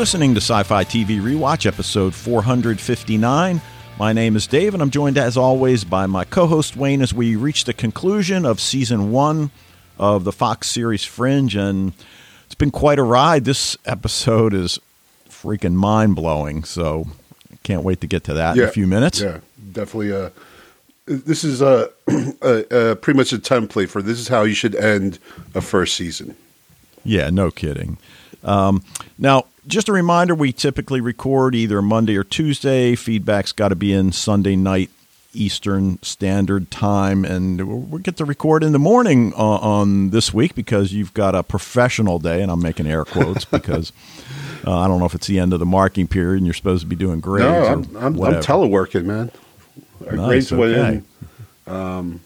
listening to Sci Fi TV Rewatch, episode 459. My name is Dave, and I'm joined, as always, by my co host Wayne as we reach the conclusion of season one of the Fox series Fringe. And it's been quite a ride. This episode is freaking mind blowing. So can't wait to get to that yeah, in a few minutes. Yeah, definitely. Uh, this is uh, a, pretty much a template for this is how you should end a first season. Yeah, no kidding. Um, now, just a reminder we typically record either Monday or Tuesday. Feedback's got to be in Sunday night Eastern Standard Time, and we get to record in the morning on, on, this week because you've got a professional day, and I'm making air quotes because uh, I don't know if it's the end of the marking period and you're supposed to be doing grades. No, I'm, I'm, I'm teleworking, man. Our nice, grades went okay. in. Um,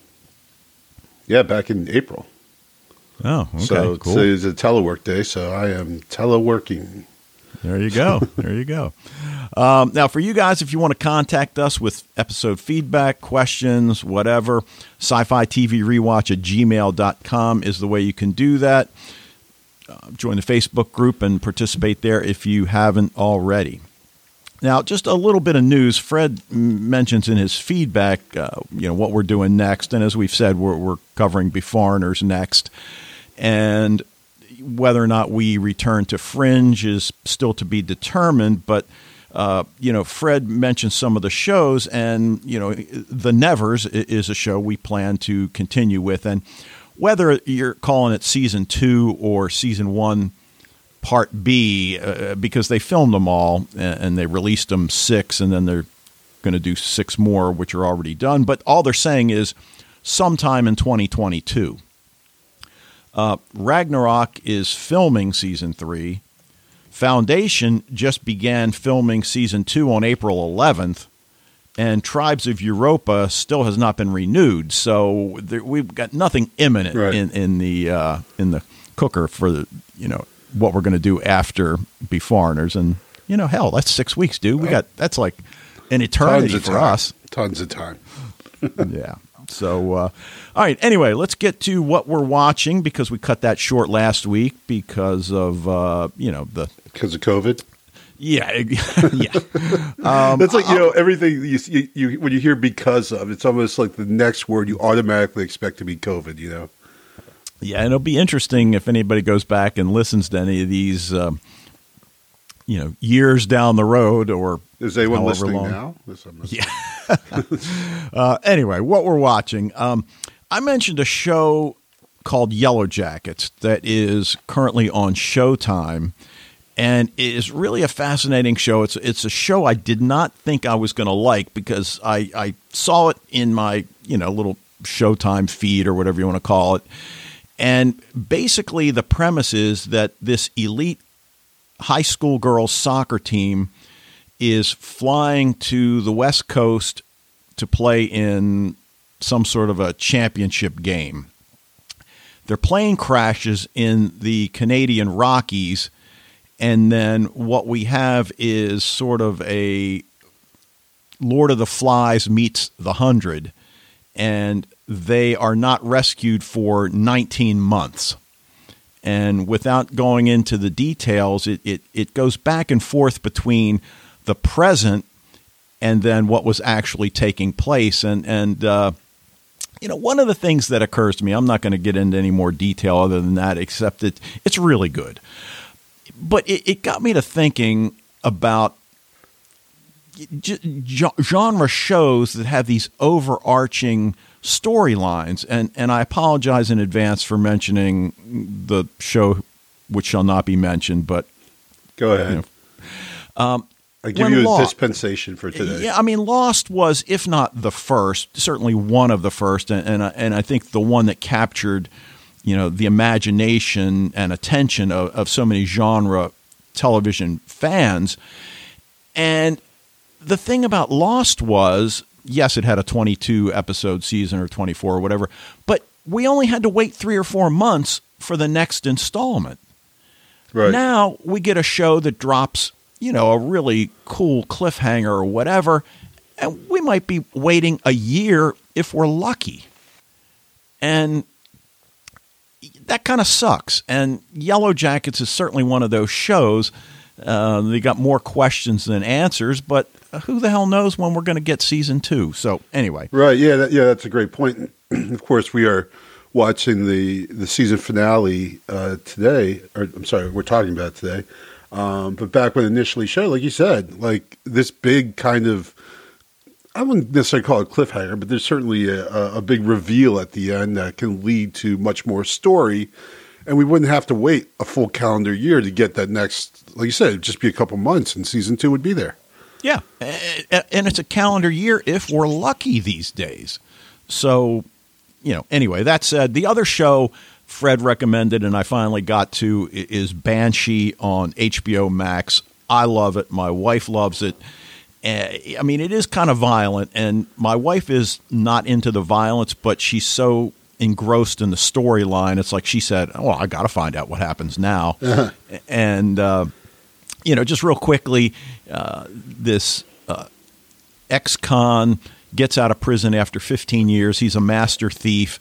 yeah, back in April. Oh, okay, so cool. it's a telework day, so I am teleworking. There you go. there you go. Um, now, for you guys, if you want to contact us with episode feedback, questions, whatever, sci fi TV rewatch at gmail.com is the way you can do that. Uh, join the Facebook group and participate there if you haven't already. Now, just a little bit of news. Fred mentions in his feedback, uh, you know, what we're doing next, and as we've said, we're, we're covering Beforeigners next, and whether or not we return to Fringe is still to be determined. But uh, you know, Fred mentioned some of the shows, and you know, The Nevers is a show we plan to continue with, and whether you're calling it season two or season one Part B uh, because they filmed them all and, and they released them six, and then they're going to do six more, which are already done. But all they're saying is sometime in 2022. Uh, Ragnarok is filming season three. Foundation just began filming season two on April 11th, and Tribes of Europa still has not been renewed. So there, we've got nothing imminent right. in, in the uh, in the cooker for the you know what we're going to do after Beforeigners. And, you know, hell, that's six weeks, dude. We got, that's like an eternity for time. us. Tons of time. yeah. So, uh, all right. Anyway, let's get to what we're watching because we cut that short last week because of, uh, you know, the. Because of COVID? Yeah, yeah. Um, That's like you know everything you, you, you when you hear because of it's almost like the next word you automatically expect to be COVID. You know. Yeah, and it'll be interesting if anybody goes back and listens to any of these, um, you know, years down the road or is anyone listening long. now? Yeah. uh, anyway, what we're watching, um, I mentioned a show called Yellow Jackets that is currently on Showtime, and it is really a fascinating show. It's it's a show I did not think I was going to like because I I saw it in my you know little Showtime feed or whatever you want to call it and basically, the premise is that this elite high school girls soccer team is flying to the West Coast to play in some sort of a championship game. Their plane crashes in the Canadian Rockies, and then what we have is sort of a Lord of the Flies meets the Hundred. And they are not rescued for 19 months. And without going into the details, it, it, it goes back and forth between the present and then what was actually taking place. And, and uh, you know, one of the things that occurs to me, I'm not going to get into any more detail other than that, except that it's really good. But it, it got me to thinking about genre shows that have these overarching storylines. And, and I apologize in advance for mentioning the show which shall not be mentioned, but. Go ahead. You know, um, I give you a Lost, dispensation for today. Yeah, I mean, Lost was, if not the first, certainly one of the first, and and, and I think the one that captured, you know, the imagination and attention of, of so many genre television fans. And the thing about Lost was yes, it had a 22 episode season or 24 or whatever, but we only had to wait three or four months for the next installment. Right. Now we get a show that drops, you know, a really cool cliffhanger or whatever, and we might be waiting a year if we're lucky. And that kind of sucks. And Yellow Jackets is certainly one of those shows Uh, they got more questions than answers, but who the hell knows when we're going to get season two? So anyway, right? Yeah, that, yeah, that's a great point. of course, we are watching the the season finale uh, today. Or I'm sorry, we're talking about today. Um, but back when initially showed, like you said, like this big kind of I wouldn't necessarily call it cliffhanger, but there's certainly a, a, big reveal at the end that can lead to much more story. And we wouldn't have to wait a full calendar year to get that next, like you said, it'd just be a couple months and season two would be there. Yeah. And it's a calendar year if we're lucky these days. So, you know, anyway, that said, the other show Fred recommended and I finally got to is Banshee on HBO Max. I love it. My wife loves it. I mean, it is kind of violent, and my wife is not into the violence, but she's so engrossed in the storyline. It's like she said, "Oh, I got to find out what happens now." Uh-huh. And uh, you know, just real quickly, uh, this uh, ex-con gets out of prison after 15 years. He's a master thief.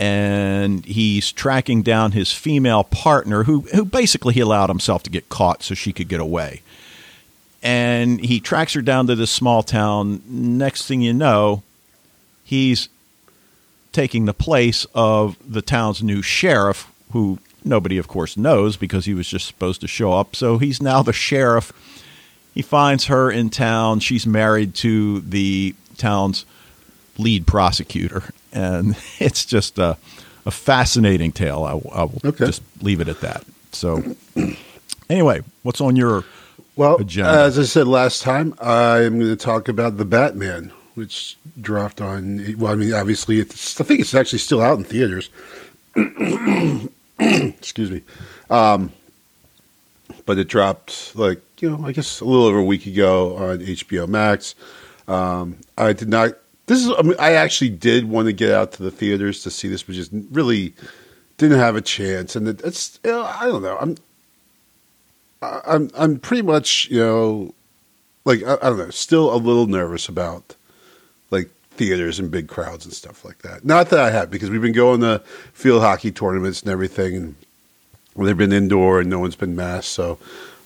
And he's tracking down his female partner, who who basically he allowed himself to get caught so she could get away and he tracks her down to this small town. Next thing you know, he's taking the place of the town's new sheriff, who nobody, of course, knows because he was just supposed to show up. So he's now the sheriff. He finds her in town. She's married to the town's lead prosecutor. And it's just a, a fascinating tale. I, I will okay. just leave it at that. So, anyway, what's on your well, agenda. as I said last time, I'm going to talk about the Batman, which dropped on. Well, I mean, obviously, it's, I think it's actually still out in theaters. Excuse me, um, but it dropped like you know, I guess a little over a week ago on HBO Max. Um, I did not. This is. I, mean, I actually did want to get out to the theaters to see this, but just really didn't have a chance. And it, it's. You know, I don't know. I'm. I'm I'm pretty much you know like I, I, don't know still a little nervous about theaters and big crowds and stuff like that. Not that I have because we've been going to field hockey tournaments and everything, and they've been indoor and no one's been masked, so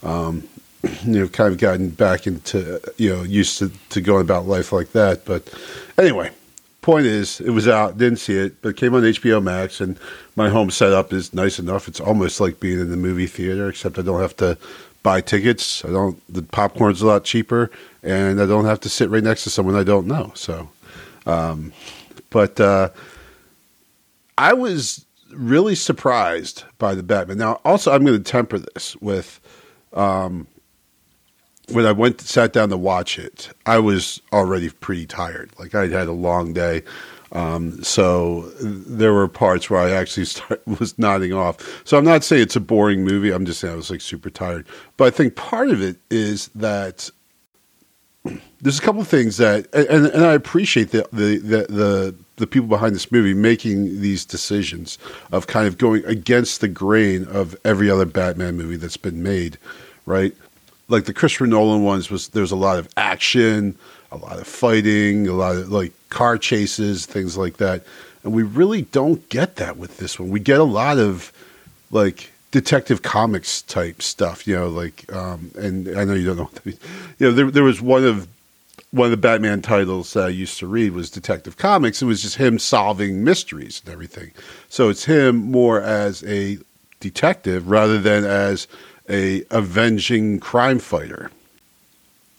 um, you know kind of gotten back into you know used to to going about life like that. But anyway, point is, it was out, didn't see it, but it came on HBO Max, and my home setup is nice enough. It's almost like being in the movie theater, except I don't have to buy tickets. I don't. The popcorn's a lot cheaper, and I don't have to sit right next to someone I don't know. So, um, but uh, I was really surprised by the Batman. Now, also, I'm going to temper this with. Um, when I went sat down to watch it, I was already pretty tired. Like I'd had a long day. Um, so there were parts where I actually start, was nodding off. So I'm not saying it's a boring movie. I'm just saying I was like super tired. But I think part of it is that there's a couple of things that, and, and I appreciate the, the, the, the, the people behind this movie making these decisions of kind of going against the grain of every other Batman movie that's been made, right? like the Christopher Nolan ones was there's a lot of action, a lot of fighting, a lot of like car chases, things like that. And we really don't get that with this one. We get a lot of like detective comics type stuff, you know, like um, and I know you don't know what that means. You know, there there was one of one of the Batman titles that I used to read was Detective Comics. It was just him solving mysteries and everything. So it's him more as a detective rather than as a avenging crime fighter.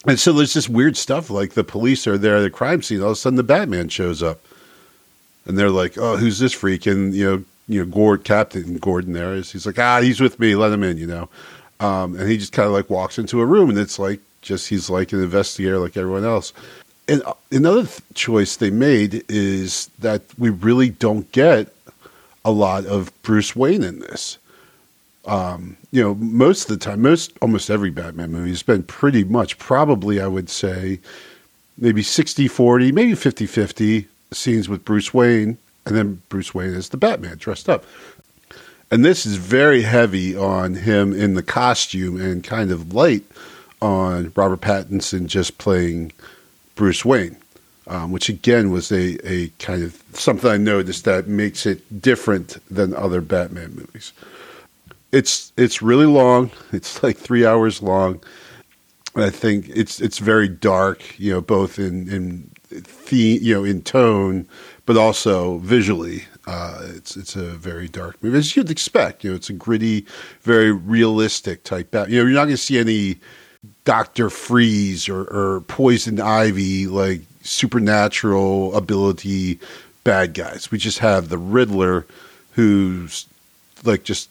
And so there's this weird stuff like the police are there at the crime scene. All of a sudden, the Batman shows up, and they're like, "Oh, who's this freak?" And you know, you know, Gord, Captain Gordon there is. He's like, "Ah, he's with me. Let him in." You know, um, and he just kind of like walks into a room, and it's like just he's like an investigator like everyone else. And uh, another th- choice they made is that we really don't get a lot of Bruce Wayne in this um, you know, most of the time, most almost every Batman movie has been pretty much probably, I would say, maybe 60 40, maybe 50 50 scenes with Bruce Wayne, and then Bruce Wayne is the Batman dressed up. And this is very heavy on him in the costume and kind of light on Robert Pattinson just playing Bruce Wayne, um, which again was a, a kind of something I noticed that makes it different than other Batman movies. it's it's really long. It's like three hours long. And I think it's it's very dark, you know, both in in the you know in tone, but also visually. Uh, it's it's a very dark movie, as you'd expect. You know, it's a gritty, very realistic type. You know, you're not going to see any Doctor Freeze or, or Poison Ivy like supernatural ability bad guys. We just have the Riddler, who's like just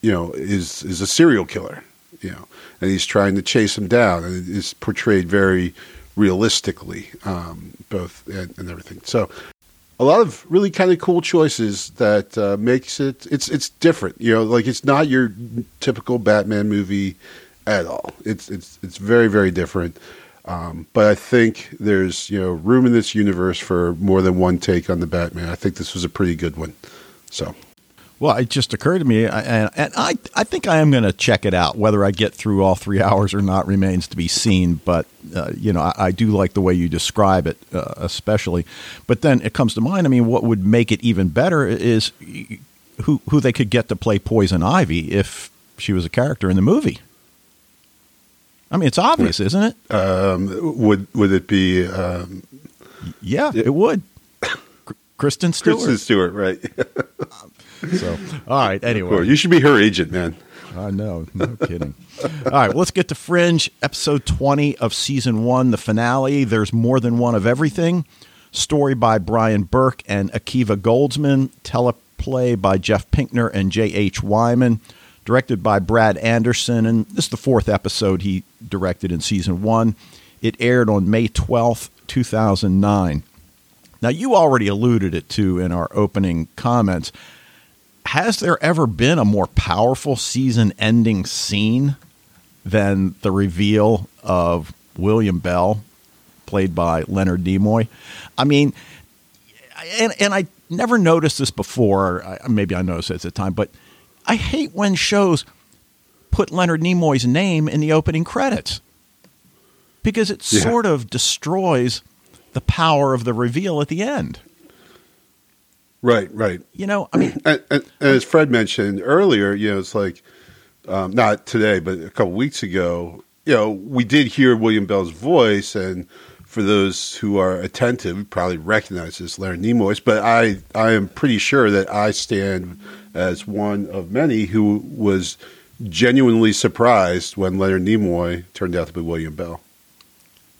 you know is is a serial killer. You know, and he's trying to chase him down, and it is portrayed very realistically, um, both and, and everything. So a lot of really kind of cool choices that uh, makes it it's it's different. You know, like it's not your typical Batman movie at all. It's it's it's very very different. Um, but I think there's you know room in this universe for more than one take on the Batman. I think this was a pretty good one. So. Well, it just occurred to me, and, and I, I think I am going to check it out. Whether I get through all three hours or not remains to be seen. But uh, you know, I, I, do like the way you describe it, uh, especially. But then it comes to mind. I mean, what would make it even better is who who they could get to play Poison Ivy if she was a character in the movie. I mean, it's obvious, isn't it? Um, would would it be? Um, yeah, it would. Kristen Stewart. Kristen Stewart, right? So, all right. Anyway, you should be her agent, man. I know. No kidding. All right. Well, let's get to Fringe, episode 20 of season one, the finale. There's more than one of everything. Story by Bryan Burk and Akiva Goldsman. Teleplay by Jeff Pinkner and J.H. Wyman. Directed by Brad Anderson. And this is the fourth episode he directed in season one. It aired on May 12th, 2009. Now, you already alluded it to in our opening comments has there ever been a more powerful season ending scene than the reveal of William Bell, played by Leonard Nimoy? I mean, and, and I never noticed this before. Maybe I noticed it at the time, but I hate when shows put Leonard Nimoy's name in the opening credits because it yeah. sort of destroys the power of the reveal at the end. Right, right. You know, I mean, and, and, and as Fred mentioned earlier, you know, it's like um, not today, but a couple weeks ago. You know, we did hear William Bell's voice, and for those who are attentive, probably recognize this Leonard Nimoy's. But I, I am pretty sure that I stand as one of many who was genuinely surprised when Leonard Nimoy turned out to be William Bell.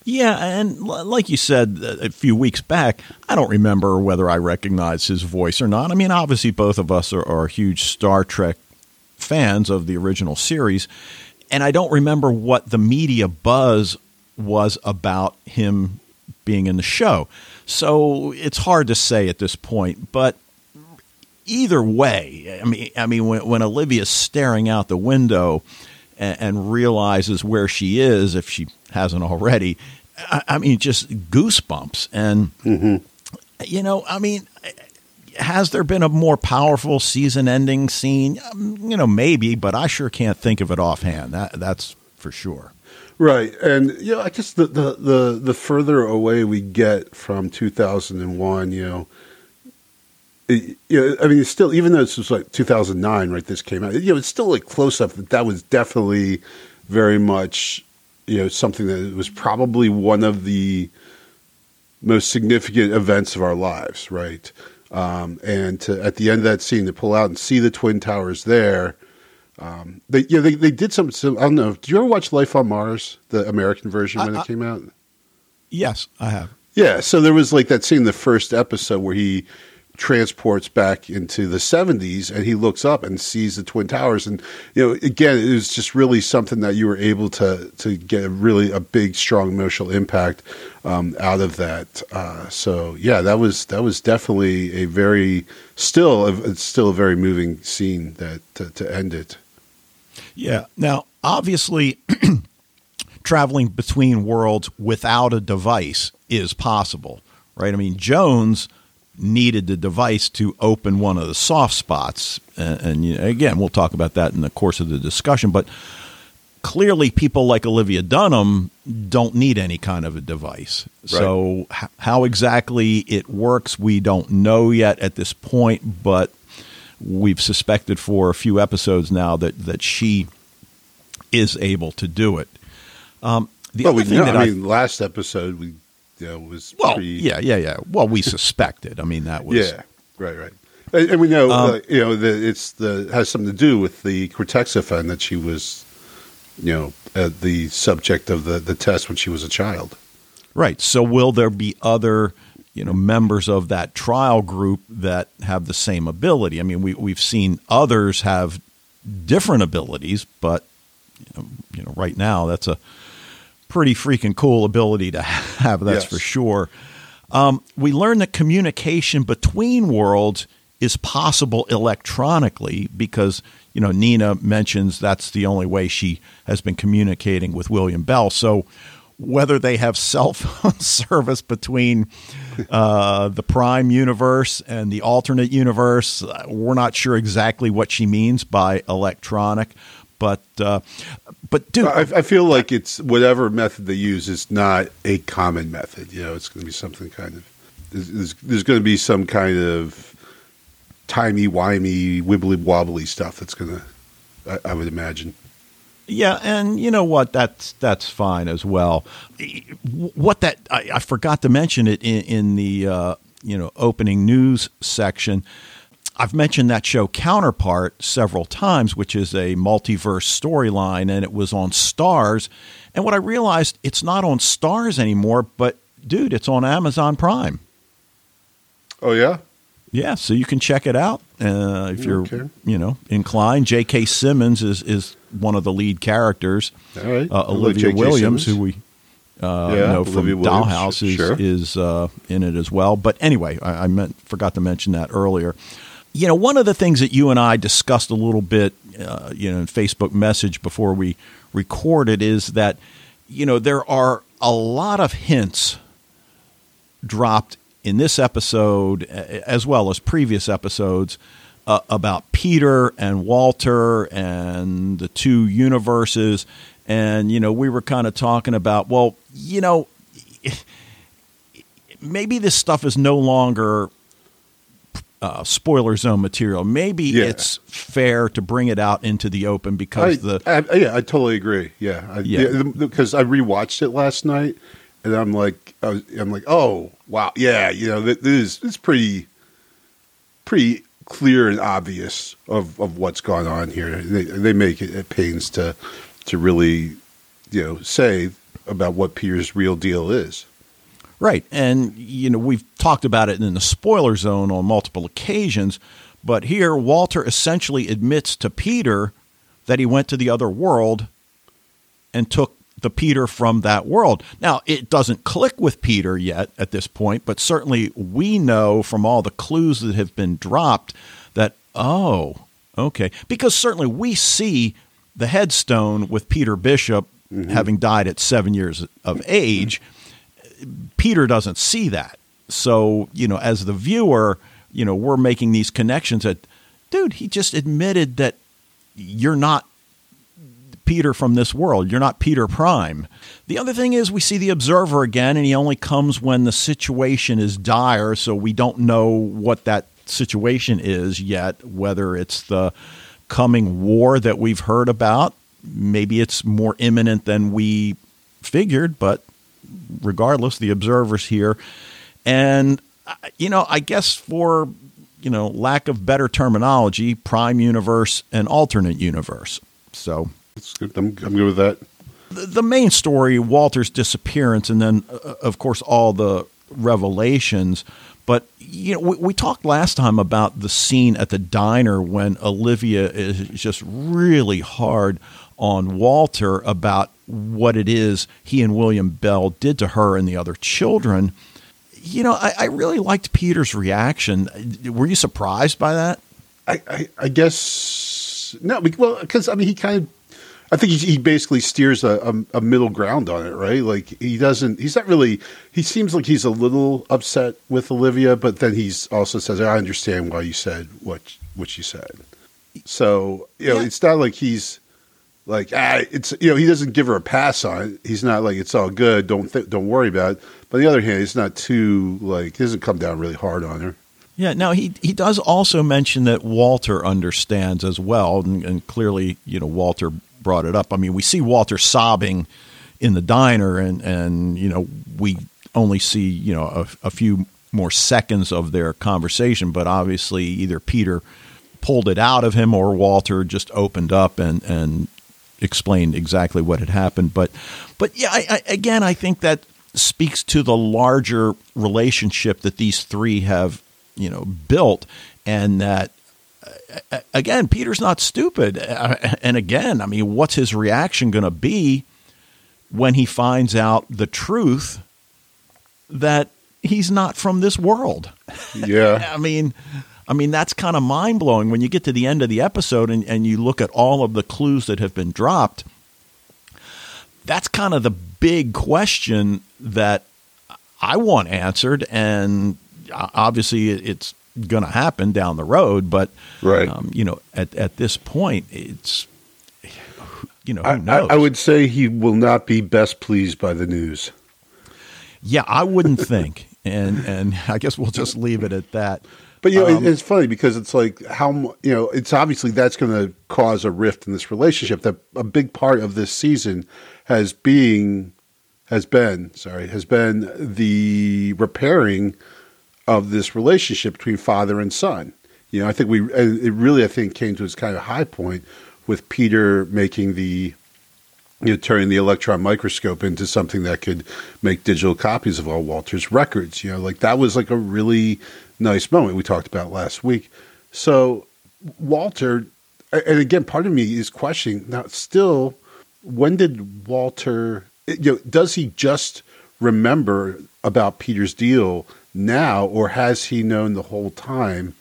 Yeah, and like you said uh, a few weeks back, I don't remember whether I recognized his voice or not. I mean, obviously, both of us are, are huge Star Trek fans of the original series, and I don't remember what the media buzz was about him being in the show. So it's hard to say at this point, but either way, I mean, I mean, when, when Olivia's staring out the window and, and realizes where she is, if she hasn't already, I, I mean, just goosebumps. And, mm-hmm. you know, I mean, has there been a more powerful season ending scene? Um, you know, maybe, but I sure can't think of it offhand. That, that's for sure. Right, and you know, I guess the, the, the, the further away we get from 2001, you know, it, you know, I mean, it's still even though this was like 2009, right? This came out, you know, it's still like close up that that was definitely very much you know something that was probably one of the most significant events of our lives, right? Um, and to, at the end of that scene, to pull out and see the twin towers there. Um, they, you know, they they did some, some. I don't know. Did you ever watch Life on Mars, the American version when it came out? Yes, I have. Yeah, so there was like that scene in the first episode where he transports back into the 70s and he looks up and sees the twin towers. And you know again it was just really something that you were able to to get really a big strong emotional impact um, out of that. Uh, so yeah that was that was definitely a very still it's still a very moving scene that to, to end it. Yeah. Now obviously traveling between worlds without a device is possible right? I mean jones needed the device to open one of the soft spots. And, and you know, again, we'll talk about that in the course of the discussion. But clearly, people like Olivia Dunham don't need any kind of a device. Right. So, h- how exactly it works, we don't know yet at this point. But we've suspected for a few episodes now that that she is able to do it. Um, the well, other we know, that I, mean, last episode we was well, pretty, yeah, yeah, yeah. Well, we suspected. I mean, that was yeah, right, right. And, and we know, Um, uh, you know, that it's the has something to do with the Cortexiphan that she was, you know, uh, the subject of the the test when she was a child. Right. So will there be other, you know, members of that trial group that have the same ability? I mean, we we've seen others have different abilities, but you know, you know right now that's a pretty freaking cool ability to have. That's Yes. for sure. Um, we learned that communication between worlds is possible electronically because you know Nina mentions that's the only way she has been communicating with William Bell. So whether they have cell phone service between uh, the prime universe and the alternate universe, uh, we're not sure exactly what she means by electronic. But uh, but dude, I, I feel like it's whatever method they use is not a common method. You know, it's going to be something kind of there's, there's, going to be some kind of timey wimey wibbly wobbly stuff that's going to. I, I would imagine. Yeah, and you know what? That's that's fine as well. What that I, I forgot to mention it in, in the uh, you know opening news section. I've mentioned that show Counterpart several times, which is a multiverse storyline, and it was on Starz. And what I realized, it's not on Starz anymore, but dude, it's on Amazon Prime. Oh yeah, Yeah, so you can check it out uh, if you're Okay. you know inclined. J.K. Simmons is is one of the lead characters. all right. Uh, Olivia Williams, Simmons. who we uh, Yeah, know from Williams, Dollhouse, is, sure. is uh, in it as well. But anyway, I, I meant forgot to mention that earlier. You know, one of the things that you and I discussed a little bit, uh, you know, in Facebook message before we recorded is that you know there are a lot of hints dropped in this episode as well as previous episodes uh, about Peter and Walter and the two universes. And, you know, we were kind of talking about, well, you know, maybe this stuff is no longer uh, spoiler zone material. Maybe Yeah. it's fair to bring it out into the open because I, the. I, yeah, I totally agree. Yeah, I, Yeah. yeah, because I rewatched it last night, and I'm like, I was, I'm like, oh wow, yeah, you know, this is it's pretty, pretty clear and obvious of, of what's going on here. They they make it at pains to to really, you know, say about what Peter's real deal is. Right. And, you know, we've talked about it in the spoiler zone on multiple occasions, but here Walter essentially admits to Peter that he went to the other world and took the Peter from that world. Now, it doesn't click with Peter yet at this point, but certainly we know from all the clues that have been dropped that, oh, okay. Because certainly we see the headstone with Peter Bishop mm-hmm. having died at seven years of age. Peter doesn't see that. So, you know, as the viewer, you know, we're making these connections that, dude, he just admitted that you're not Peter from this world. You're not Peter Prime. The other thing is, we see the observer again, and he only comes when the situation is dire, so we don't know what that situation is yet, whether it's the coming war that we've heard about. Maybe it's more imminent than we figured, but regardless, the observer's here. And, uh, you know, I guess for, you know, lack of better terminology, prime universe and alternate universe. So It's good. I'm, I'm good with that. the, the main story, Walter's disappearance, and then, uh, of course, all the revelations. But you know, we, we talked last time about the scene at the diner when Olivia is just really hard on Walter about what it is he and William Bell did to her and the other children. You know, I, I really liked Peter's reaction. Were you surprised by that? I, I, I guess no. Well, because I mean, he kind of. I think he, he basically steers a, a, a middle ground on it, right? Like he doesn't. He's not really. He seems like he's a little upset with Olivia, but then he's also says, "I understand why you said what what you said." So you know, Yeah. it's not like he's like ah, it's you know, he doesn't give her a pass on it. He's not like it's all good. Don't th- don't worry about it. But on the other hand, he's not too like he doesn't come down really hard on her. Yeah. Now he he does also mention that Walter understands as well, and, and clearly, you know, Walter brought it up. I mean, we see Walter sobbing in the diner, and and you know, we only see you know a, a few more seconds of their conversation, but obviously either Peter pulled it out of him or Walter just opened up and and explained exactly what had happened. But but yeah, I, I, again, I think that speaks to the larger relationship that these three have you know built, and that uh, again, Peter's not stupid. Uh, and again, I mean, what's his reaction going to be when he finds out the truth that he's not from this world? Yeah. I mean, I mean, that's kind of mind blowing when you get to the end of the episode and, and you look at all of the clues that have been dropped. That's kind of the big question that I want answered. And obviously, it's going to happen down the road. But, right. Um, you know, at, at this point, it's, you know, I, I, I would say he will not be best pleased by the news. Yeah, I wouldn't think. And, and I guess we'll just leave it at that. But you know, um, it's funny because it's like how you know it's obviously that's going to cause a rift in this relationship. That a big part of this season has being has been sorry has been the repairing of this relationship between father and son. You know, I think we it really I think came to its kind of high point with Peter making the you know, turning the electron microscope into something that could make digital copies of all Walter's records. You know, like that was like a really nice moment we talked about last week. So Walter, and again, part of me is questioning now. Still, when did Walter? You know, does he just remember about Peter's deal now, or has he known the whole time?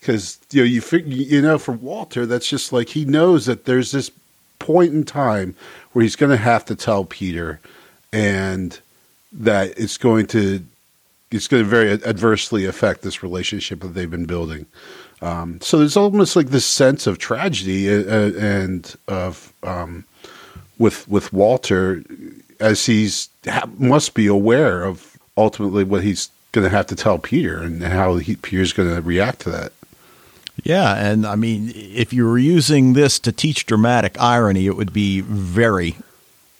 Because you know, you figure, you know, for Walter, that's just like he knows that there's this point in time where he's going to have to tell Peter, and that it's going to it's going to very adversely affect this relationship that they've been building. Um, so there's almost like this sense of tragedy uh, uh, and of um, with with Walter as he's ha- must be aware of ultimately what he's going to have to tell Peter and how he, Peter's going to react to that. Yeah, and I mean, if you were using this to teach dramatic irony, it would be very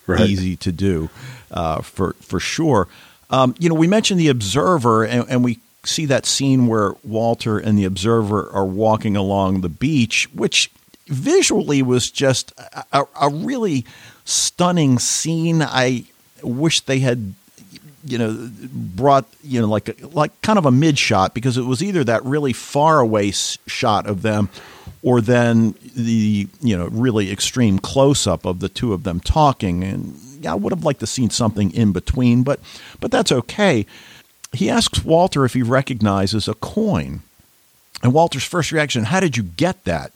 right. easy to do, uh, for for sure. Um, you know, we mentioned the observer, and, and, we see that scene where Walter and the observer are walking along the beach, which visually was just a, a really stunning scene. I wish they had you know brought you know like like kind of a mid shot because it was either that really far away shot of them or then the you know really extreme close up of the two of them talking and I would have liked to seen something in between, but but that's okay. He asks Walter if he recognizes a coin. And Walter's first reaction, how did you get that?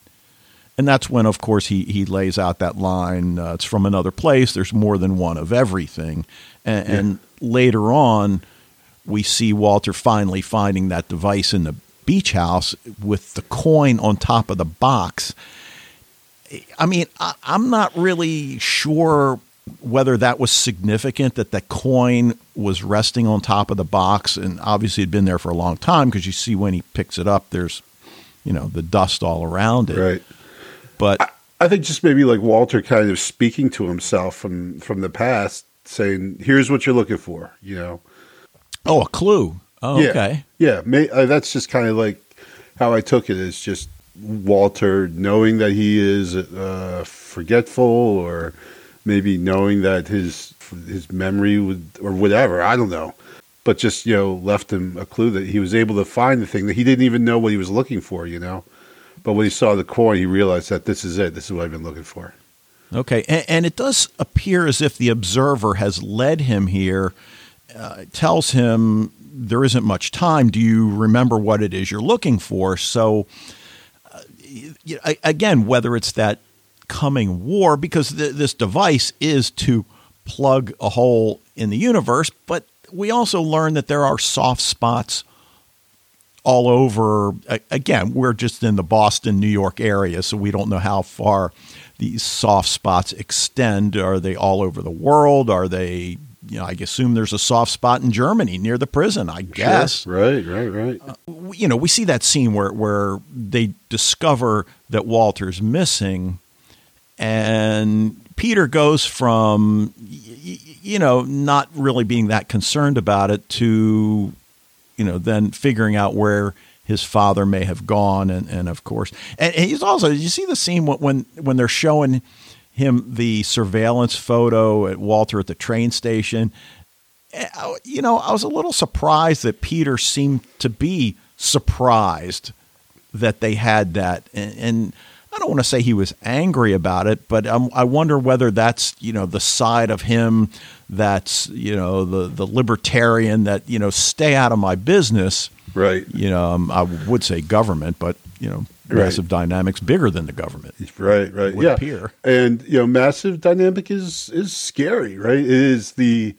And that's when, of course, he, he lays out that line uh, it's from another place, there's more than one of everything. And, yeah. and later on, we see Walter finally finding that device in the beach house with the coin on top of the box. I mean, I, am not really sure whether that was significant that the coin was resting on top of the box and obviously had been there for a long time because you see when he picks it up there's you know the dust all around it. Right. But I, I think just maybe like walter kind of speaking to himself from from the past saying here's what you're looking for you know? Oh a clue. Oh, yeah. okay. Yeah may, uh, that's just kind of like how i took it is just walter knowing that he is uh, forgetful or maybe knowing that his his memory would or whatever I don't know, but just you know left him a clue that he was able to find the thing that he didn't even know what he was looking for. You know, but when he saw the coin, he realized that this is it. This is what I've been looking for. Okay, and, and it does appear as if the observer has led him here. Uh, tells him there isn't much time. Do you remember what it is you're looking for? So, uh, again, whether it's that coming war because th- this device is to plug a hole in the universe, but we also learn that there are soft spots all over. Again, we're just in the Boston, New York area, so we don't know how far these soft spots extend. Are they all over the world? Are they you know, I assume there's a soft spot in Germany near the prison. I guess. Sure. Right, right, right. Uh, you know, we see that scene where where they discover that Walter's missing, and Peter goes from you know not really being that concerned about it to you know then figuring out where his father may have gone, and, and of course, and, he's also. you see the scene when when they're showing him the surveillance photo at Walter at the train station? Eh, you know, I was a little surprised that Peter seemed to be surprised that they had that, and, and I don't want to say he was angry about it, but um, I wonder whether that's you know the side of him that's you know the the libertarian that you know stay out of my business Right. You know, um, I would say government, but you know, massive right. dynamics bigger than the government. Right. Right. yeah. Appear. And you know, massive dynamic is is scary. Right. It is the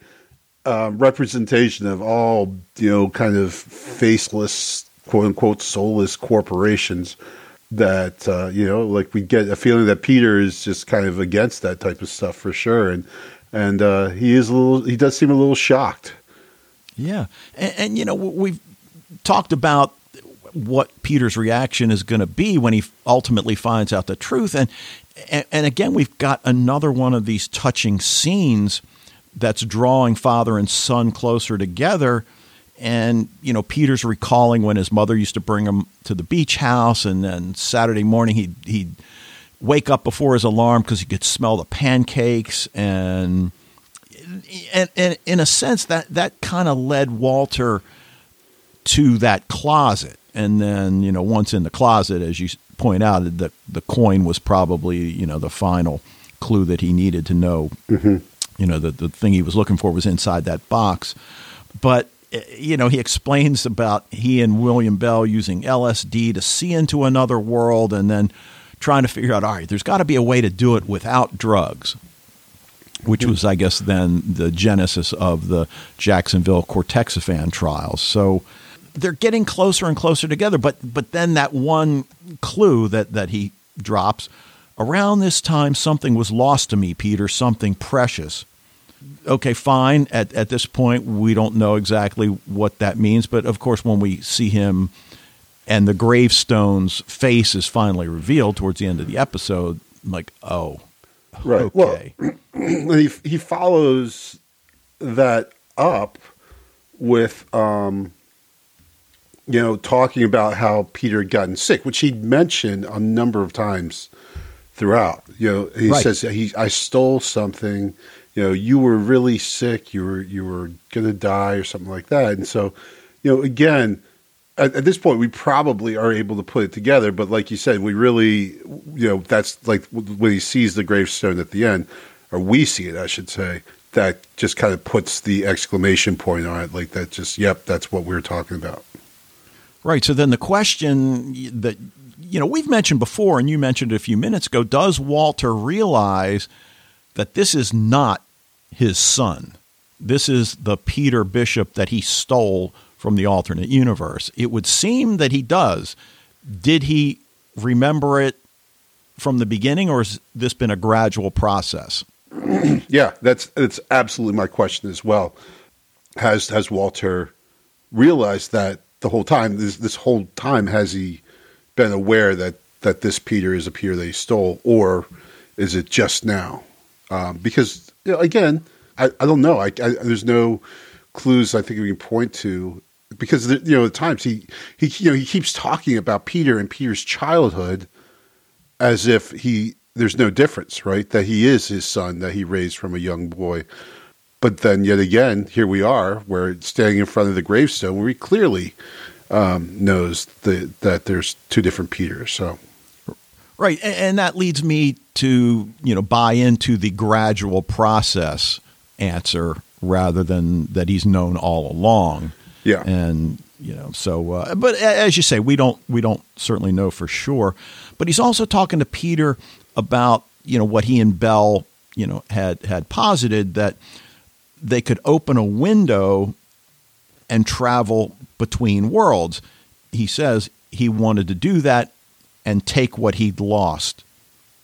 uh, representation of all you know, kind of faceless, quote unquote, soulless corporations. That uh, you know, like we get a feeling that Peter is just kind of against that type of stuff for sure, and and uh, he is a little. He does seem a little shocked. Yeah, and, and you know we've talked about what Peter's reaction is going to be when he ultimately finds out the truth. And, and again, we've got another one of these touching scenes that's drawing father and son closer together. And, you know, Peter's recalling when his mother used to bring him to the beach house, and then Saturday morning he'd, he'd wake up before his alarm because he could smell the pancakes. And, and, and in a sense, that, that kind of led Walter – to that closet. And then, you know, once in the closet, as you point out, the, the coin was probably, you know, the final clue that he needed to know, mm-hmm. you know, that the thing he was looking for was inside that box. But, you know, he explains about he and William Bell using LSD to see into another world and then trying to figure out, all right, there's got to be a way to do it without drugs which was, I guess, then the genesis of the Jacksonville Cortexiphan trials. So they're getting closer and closer together. But but then that one clue that that he drops around this time, something was lost to me, Peter. Something precious. Okay, fine. At at this point, we don't know exactly what that means, but of course, when we see him and the gravestone's face is finally revealed towards the end of the episode, I'm like, oh, right. Okay. Well, he he follows that up with um, you know, talking about how Peter had gotten sick, which he'd mentioned a number of times throughout. You know, he right. says he I stole something. You know, you were really sick. You were you were going to die or something like that. And so, you know, again, at, at, this point, we probably are able to put it together. But like you said, we really, you know, that's like when he sees the gravestone at the end, or we see it, I should say. That just kind of puts the exclamation point on it, like that. Just yep, that's what we we're talking about. Right. So then the question that you know we've mentioned before, and you mentioned it a few minutes ago, does Walter realize that this is not his son? This is the Peter Bishop that he stole from the alternate universe. It would seem that he does. Did he remember it from the beginning, or has this been a gradual process? yeah, that's that's absolutely my question as well. Has has Walter realized that the whole time. This this whole time has he been aware that that this Peter is a Peter he stole, or is it just now? Um, because again, I, I don't know. I, I, there's no clues I think we can point to because the, you know at times he he you know he keeps talking about Peter and Peter's childhood as if he there's no difference, right? That he is his son that he raised from a young boy. But then, yet again, here we are, we're standing in front of the gravestone, where he clearly um, knows the, that there's two different Peters. So, right, and, that leads me to you know buy into the gradual process answer rather than that he's known all along. Yeah, and you know, so uh, but as you say, we don't we don't certainly know for sure. But he's also talking to Peter about you know what he and Bell you know had had posited that they could open a window and travel between worlds. He says he wanted to do that and take what he'd lost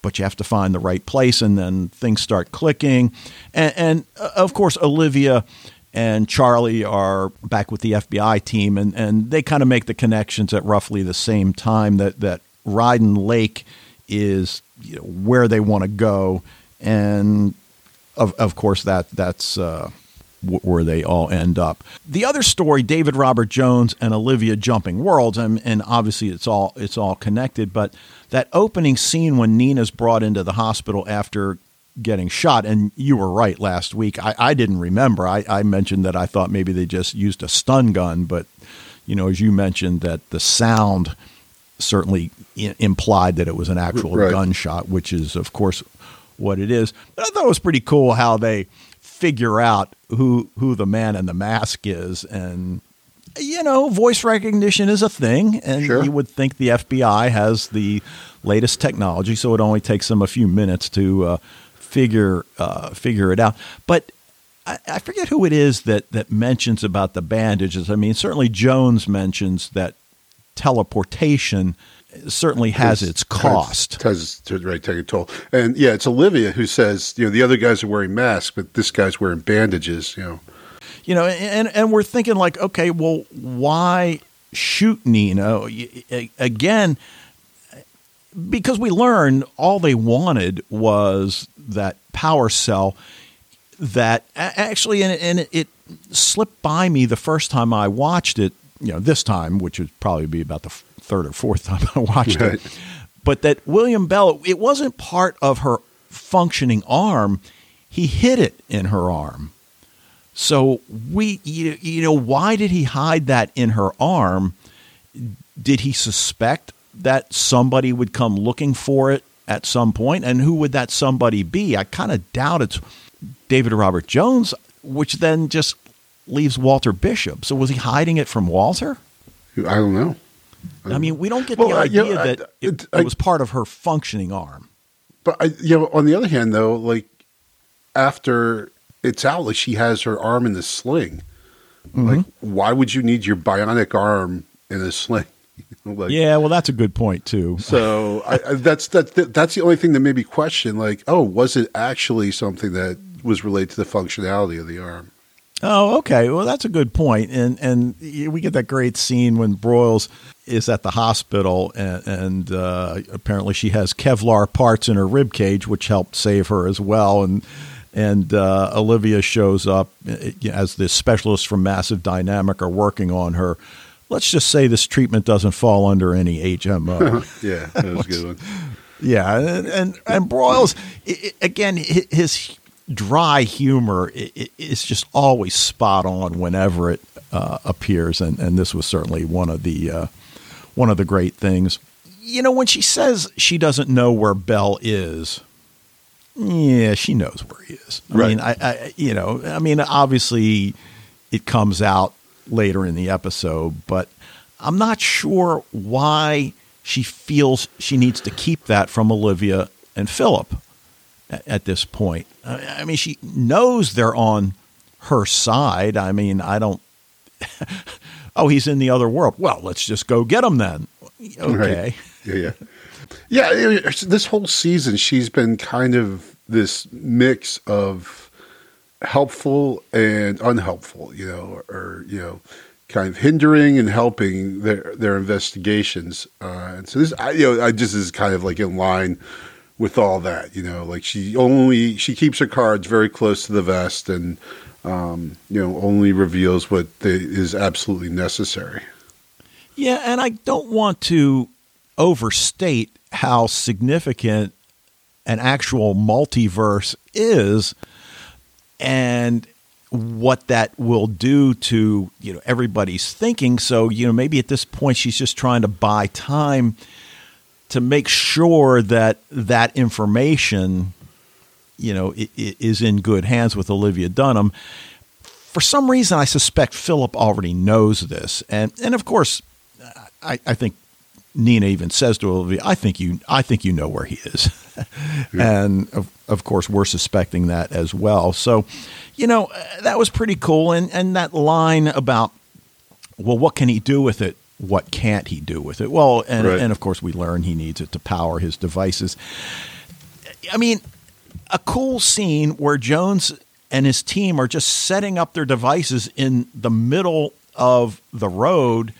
but you have to find the right place, and then things start clicking. And, and uh, of course, Olivia and Charlie are back with the FBI team, and, and they kind of make the connections at roughly the same time that, that Reiden Lake is you know, where they want to go. And of, of course, that that's uh, where they all end up. The other story, David Robert Jones and Olivia jumping worlds, and, and obviously it's all it's all connected. But that opening scene when Nina's brought into the hospital after getting shot, and you were right last week. I, I didn't remember. I, I mentioned that I thought maybe they just used a stun gun, but you know, as you mentioned, that the sound certainly I- implied that it was an actual Right. gunshot, which is, of course, what it is. But I thought it was pretty cool how they figure out who who the man in the mask is, and you know, voice recognition is a thing, and Sure. you would think the FBI has the latest technology, so it only takes them a few minutes to uh, figure uh, figure it out. But I, I forget who it is that that mentions about the bandages. I mean, certainly Jones mentions that teleportation certainly has its cost. Has to right, take a toll. And yeah, it's Olivia who says, you know, the other guys are wearing masks, but this guy's wearing bandages. You know, you know and and we're thinking like okay well why shoot a- again because we learned all they wanted was that power cell that actually and, it- and it, slipped by me the first time i watched it you know this time which would probably be about the third or fourth time i watched Right. it but that william bell it wasn't part of her functioning arm he hid it in her arm so we, you, you know, why did he hide that in her arm? Did he suspect that somebody would come looking for it at some point? And who would that somebody be? I kind of doubt it's David Robert Jones, which then just leaves Walter Bishop. So was he hiding it from Walter? I don't know. I mean, we don't get Well, the I- you idea know, that it, it- I- it was part of her functioning arm. But I, you know, on the other hand, though, like after it's out, like she has her arm in the sling. Like, Mm-hmm. why would you need your bionic arm in a sling? like, Yeah, well, that's a good point too. So I, I, that's that, that. That's the only thing that made me question. Like, oh, was it actually something that was related to the functionality of the arm? Oh, okay. Well, that's a good point. And and we get that great scene when Broyles is at the hospital, and, and uh, apparently she has Kevlar parts in her rib cage, which helped save her as well. And and uh, Olivia shows up uh, as the specialist from Massive Dynamic are working on her. Let's just say this treatment doesn't fall under any HMO. Yeah, that was a good one. Yeah, and and, and Broyles again, his dry humor is just always spot on whenever it uh, appears, and and this was certainly one of the uh, one of the great things. You know, when she says she doesn't know where Bell is, yeah, she knows where he is. I Right. mean, I, I you know, I mean, obviously, it comes out later in the episode, but I'm not sure why she feels she needs to keep that from Olivia and Philip at, this point. I, I mean, she knows they're on her side. I mean, I don't. oh, he's in the other world. Well, let's just go get him then. Okay. Right. Yeah, yeah, yeah. This whole season, she's been kind of this mix of helpful and unhelpful. You know, or you know, kind of hindering and helping their their investigations. Uh, and so this, I, you know, I just is kind of like in line with all that. You know, like she only she keeps her cards very close to the vest and. Um, you know, only reveals what is absolutely necessary. Yeah, and I don't want to overstate how significant an actual multiverse is and what that will do to, you know, everybody's thinking. So, you know, maybe at this point she's just trying to buy time to make sure that that information you know is in good hands with Olivia Dunham. For some reason, I suspect Philip already knows this, and and of course, I, I think Nina even says to Olivia, "I think you, I think you know where he is," and of, of course, we're suspecting that as well. So, you know, that was pretty cool, and and that line about, well, what can he do with it? What can't he do with it? Well, and Right. and of course, we learn he needs it to power his devices I mean, a cool scene where Jones and his team are just setting up their devices in the middle of the road.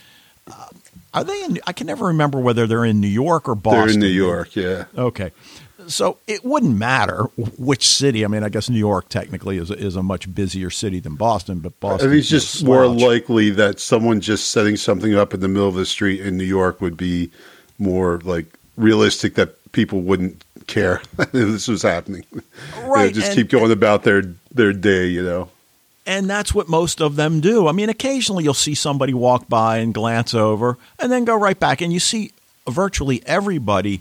Uh, are they in? I can never remember whether they're in New York or Boston. They're in New York, yeah. Okay. So it wouldn't matter which city. I mean, I guess New York technically is a, is a much busier city than Boston, but Boston. I mean, it's just more likely that someone just setting something up in the middle of the street in New York would be more like realistic that people wouldn't care if this was happening. Right. just and, keep going about their their day, you know. And that's what most of them do. I mean, occasionally you'll see somebody walk by and glance over and then go right back and you see virtually everybody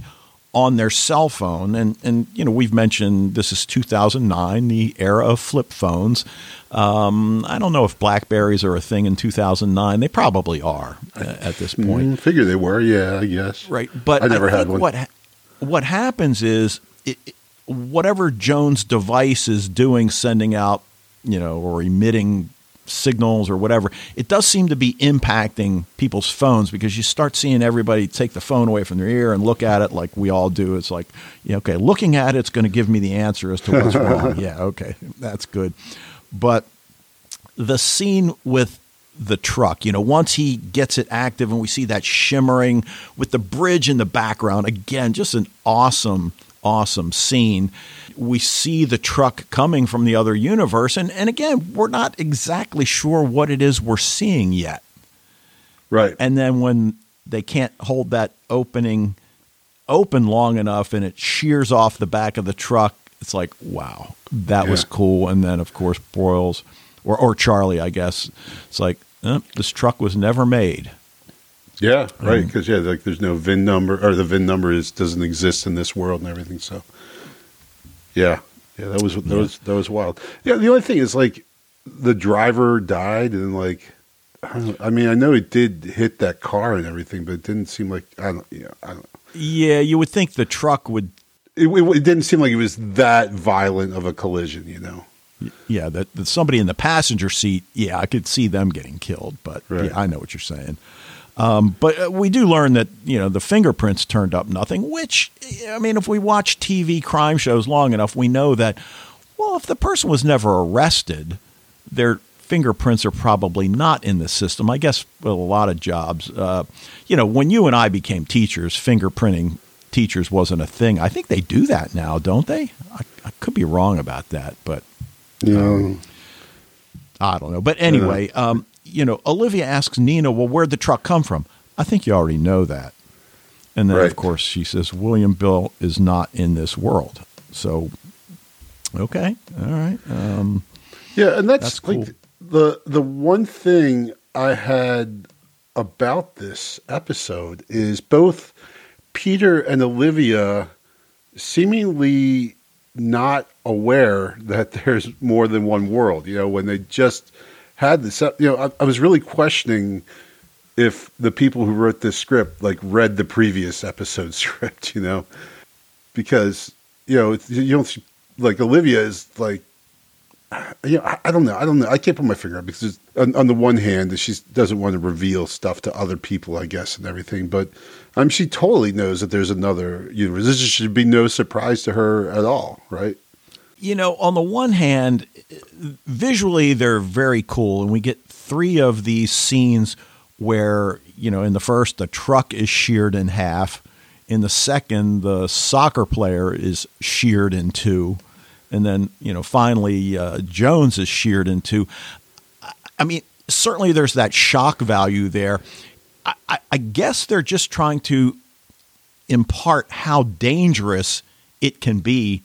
on their cell phone. And, and you know, we've mentioned this is 2009, the era of flip phones. Um, I don't know if Blackberries are a thing in 2009. They probably are uh, at this point. Mm, figure they were, yeah, I guess. Right, but I never I had one. What what happens is it, whatever Jones' device is doing, sending out, you know, or emitting signals or whatever, it does seem to be impacting people's phones because you start seeing everybody take the phone away from their ear and look at it like we all do. It's like, yeah, okay, looking at it's going to give me the answer as to what's wrong. Yeah, okay, that's good. But the scene with the truck, you know, once he gets it active and we see that shimmering with the bridge in the background, again, just an awesome awesome scene. We see the truck coming from the other universe, and, and again, we're not exactly sure what it is we're seeing yet. Right. And then when they can't hold that opening open long enough and it shears off the back of the truck, it's like, wow, that yeah. was cool. And then, of course, Broyles or, or Charlie, I guess, it's like, eh, this truck was never made. Yeah, right. Um, because yeah, like there's no VIN number, or the VIN number is doesn't exist in this world and everything. So, yeah, yeah, that was that yeah. was that was wild. Yeah, the only thing is like the driver died, and like I, I mean, I know it did hit that car and everything, but it didn't seem like I don't, yeah, I don't. Yeah, you would think the truck would. It, it, it didn't seem like it was that violent of a collision, you know. Yeah, that, that somebody in the passenger seat. Yeah, I could see them getting killed, but right. yeah, I know what you're saying. Um, but uh, we do learn that you know the fingerprints turned up nothing. Which I mean, if we watch TV crime shows long enough, we know that well, if the person was never arrested, their fingerprints are probably not in the system. I guess with a lot of jobs, uh, you know, when you and I became teachers, fingerprinting teachers wasn't a thing. I think they do that now, don't they? I, I could be wrong about that, but yeah. Um, I don't know. But anyway, um, you know, Olivia asks Nina, well, where'd the truck come from? I think you already know that. And then, right. of course, she says, William Bell is not in this world. So, okay. All right. Um, yeah. And that's, that's cool. like the, the one thing I had about this episode is both Peter and Olivia seemingly not aware that there's more than one world. You know, when they just had this. You know, I, I was really questioning if the people who wrote this script like read the previous episode script. You know, because you know you don't like Olivia is like you know, I, I, don't know. I don't know. I can't put my finger on because on, on, the one hand, she doesn't want to reveal stuff to other people, I guess, and everything. But um, she totally knows that there's another universe. This should be no surprise to her at all, right? You know, on the one hand, visually they're very cool, and we get three of these scenes where you know in the first the truck is sheared in half, in the second the soccer player is sheared in two, and then you know finally uh, Jones is sheared in two. I mean, certainly there's that shock value there. I, I, I guess they're just trying to impart how dangerous it can be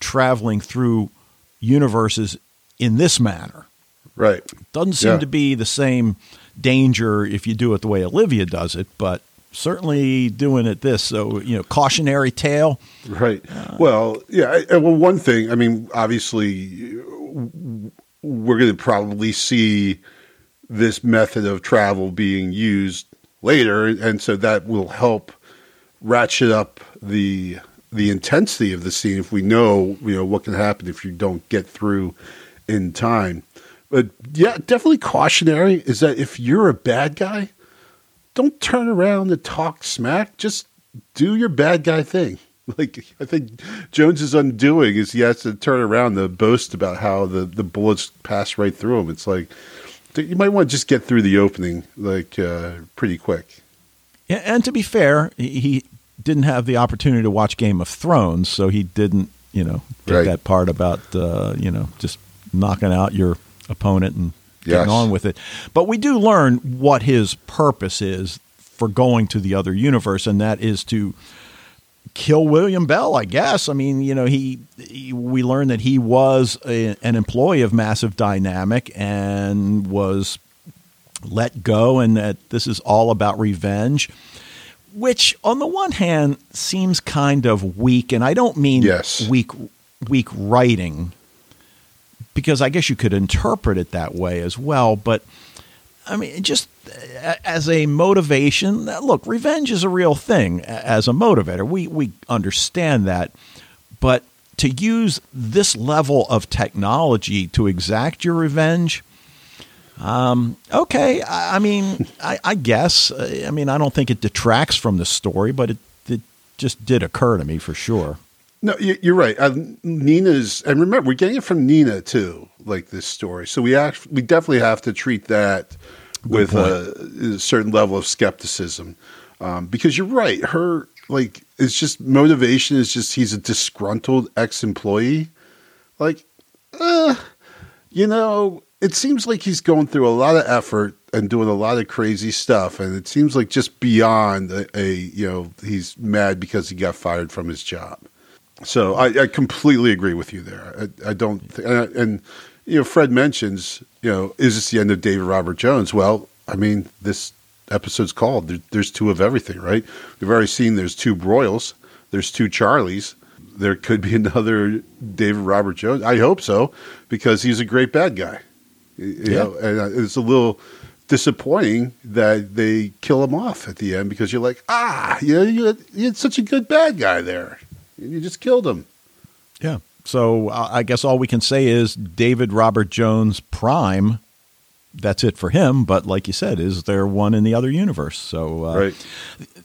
traveling through universes in this manner. Right. Doesn't seem yeah. to be the same danger if you do it the way Olivia does it, but certainly doing it this. So, you know, cautionary tale. Right. Uh, well, yeah. well, one thing, I mean, obviously, we're going to probably see this method of travel being used later. And so that will help ratchet up the the intensity of the scene if we know you know what can happen if you don't get through in time. But yeah, definitely cautionary is that if you're a bad guy, don't turn around and talk smack. Just do your bad guy thing. like I think Jones's undoing is he has to turn around to boast about how the the bullets pass right through him. It's like you might want to just get through the opening like uh, pretty quick. Yeah, and to be fair, he didn't have the opportunity to watch Game of Thrones, so he didn't, you know, get Right. that part about uh, you know just knocking out your opponent and getting Yes. on with it. But we do learn what his purpose is for going to the other universe, and that is to kill William Bell, I guess. I mean, you know, he, he we learned that he was a, an employee of Massive Dynamic and was let go, and that this is all about revenge. Which, on the one hand, seems kind of weak, and I don't mean Yes. weak weak writing, because I guess you could interpret it that way as well. But I mean, just as a motivation, uh, look, revenge is a real thing as a motivator. We we understand that, but to use this level of technology to exact your revenge, um, okay. I, I mean, I, I guess. Uh, I mean, I don't think it detracts from the story, but it it just did occur to me for sure. No, you- you're right. Uh, Nina's, and remember, we're getting it from Nina too, like this story. So we act, we definitely have to treat that with a, a certain level of skepticism, um, because you're right. Her like, it's just motivation is just he's a disgruntled ex-employee. Like, uh, you know, it seems like he's going through a lot of effort and doing a lot of crazy stuff, and it seems like just beyond a, a you know he's mad because he got fired from his job. So I, I completely agree with you there. I, I don't, th- and, and you know, Fred mentions, you know, is this the end of David Robert Jones? Well, I mean, this episode's called there, "There's two of everything," right? We've already seen there's two Broyles, there's two Charlies. There could be another David Robert Jones. I hope so because he's a great bad guy. You Yeah. know, and uh, it's a little disappointing that they kill him off at the end because you're like, ah, you know, you had, you had such a good bad guy there. And you just killed him. Yeah. So uh, I guess all we can say is David Robert Jones Prime. That's it for him. But like you said, is there one in the other universe? So uh, Right.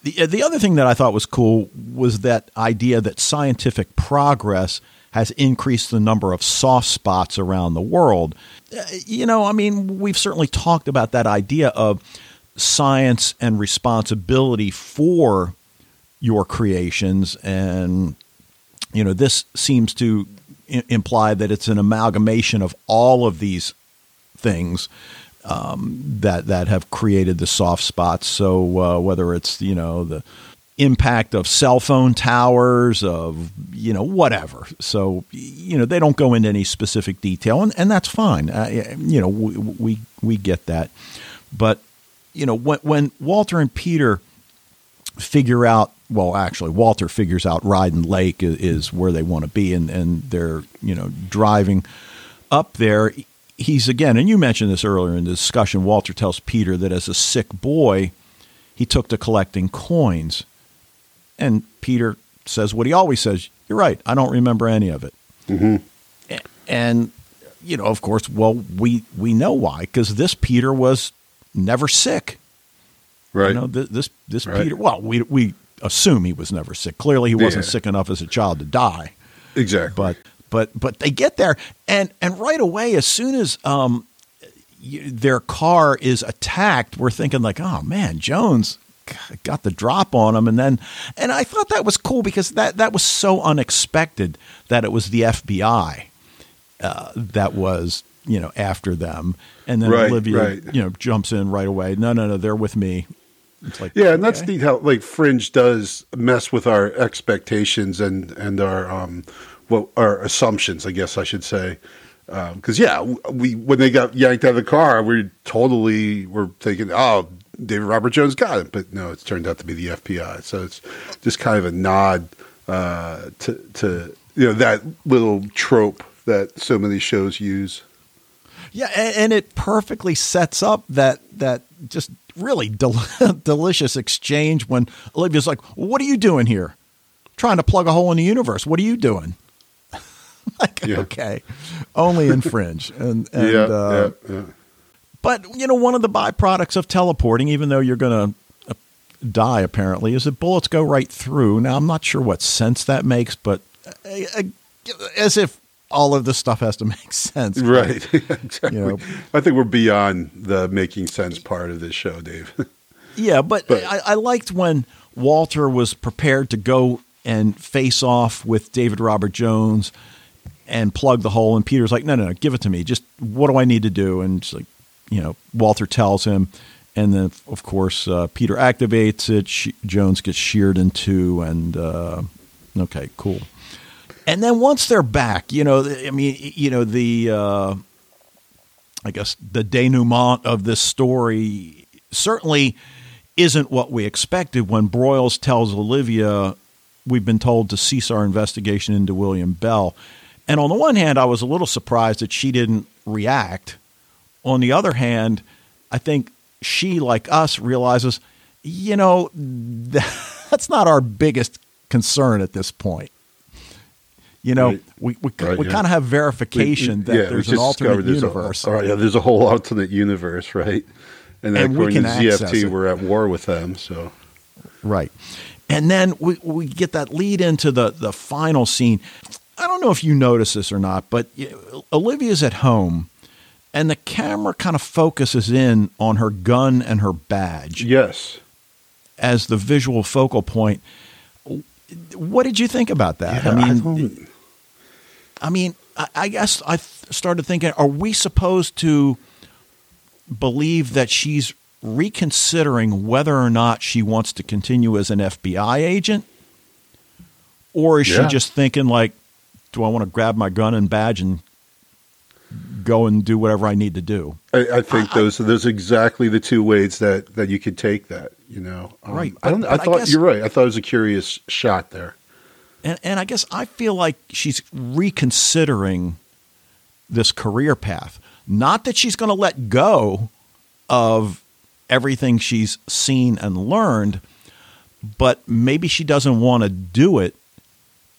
The the other thing that I thought was cool was that idea that scientific progress has increased the number of soft spots around the world. Uh, You know, I mean, we've certainly talked about that idea of science and responsibility for your creations and you know this seems to imply that it's an amalgamation of all of these things um, that that have created the soft spots. So uh, whether it's you know the impact of cell phone towers, of you know whatever. So you know they don't go into any specific detail, and, and that's fine. Uh, you know we, we we get that, but you know when when Walter and Peter figure out well actually walter figures out reiden lake is, is where they want to be and, and they're you know driving up there he's again and you mentioned this earlier in the discussion walter tells peter that as a sick boy he took to collecting coins and peter says what he always says you're right i don't remember any of it A- and you know of course well we we know why because this peter was never sick Right. you know, th- this this Right. Peter. Well, we we assume he was never sick. Clearly, he wasn't Yeah. sick enough as a child to die. exactly. But but but they get there, and and right away, as soon as um, you, their car is attacked, we're thinking like, oh man, Jones got the drop on him, and then and I thought that was cool because that that was so unexpected that it was the FBI uh, that was you know after them, and then Right, Olivia right. you know jumps in right away. No, no, no, they're with me. It's like Yeah, and that's okay. neat how like Fringe does mess with our expectations and and our um well our assumptions, I guess I should say. Because yeah, we when they got yanked out of the car, we totally were thinking, oh, David Robert Jones got it, but no, it's turned out to be the FBI. So it's just kind of a nod uh, to to you know that little trope that so many shows use. Yeah, and, and it perfectly sets up that that just really del- delicious exchange when Olivia's like, "What are you doing here? Trying to plug a hole in the universe? What are you doing?" like, Yeah. okay, only in Fringe, and, and yeah, uh, yeah, yeah. But you know, one of the byproducts of teleporting, even though you're going to die, apparently, is that bullets go right through. Now, I'm not sure what sense that makes, but uh, uh, as if all of this stuff has to make sense. Right. exactly. You know. I think we're beyond the making sense part of this show, Dave. Yeah, but, But- I, I liked when Walter was prepared to go and face off with David Robert Jones and plug the hole, and Peter's like, "No, no, no, give it to me. Just what do I need to do?" And it's like, you know, Walter tells him, and then of course uh, Peter activates it. She, Jones gets sheared in two, and uh, okay, cool. And then once they're back, you know, I mean, you know, the uh, I guess the denouement of this story certainly isn't what we expected when Broyles tells Olivia we've been told to cease our investigation into William Bell. And on the one hand, I was a little surprised that she didn't react. On the other hand, I think she, like us, realizes, you know, that's not our biggest concern at this point. You know, Right. we we, Right, we yeah. kind of have verification that Yeah, there's an alternate there's a- universe. all right, yeah, there's a whole alternate universe, right? And, And we according to ZFT, we're at war with them. So Right. And then we, we get that lead into the, the final scene. I don't know if you notice this or not, but Olivia's at home and the camera kind of focuses in on her gun and her badge yes, as the visual focal point. What did you think about that? Yeah, I mean, don't- I mean, I, I guess I started thinking: Are we supposed to believe that she's reconsidering whether or not she wants to continue as an FBI agent, or is Yeah. she just thinking like, "Do I want to grab my gun and badge and go and do whatever I need to do?" I, I think those those are exactly the two ways that that you could take that. You know, Um, Right, I don't. I but I thought guess- you're right. I thought it was a curious shot there. And and I guess I feel like she's reconsidering this career path. Not that she's going to let go of everything she's seen and learned, but maybe she doesn't want to do it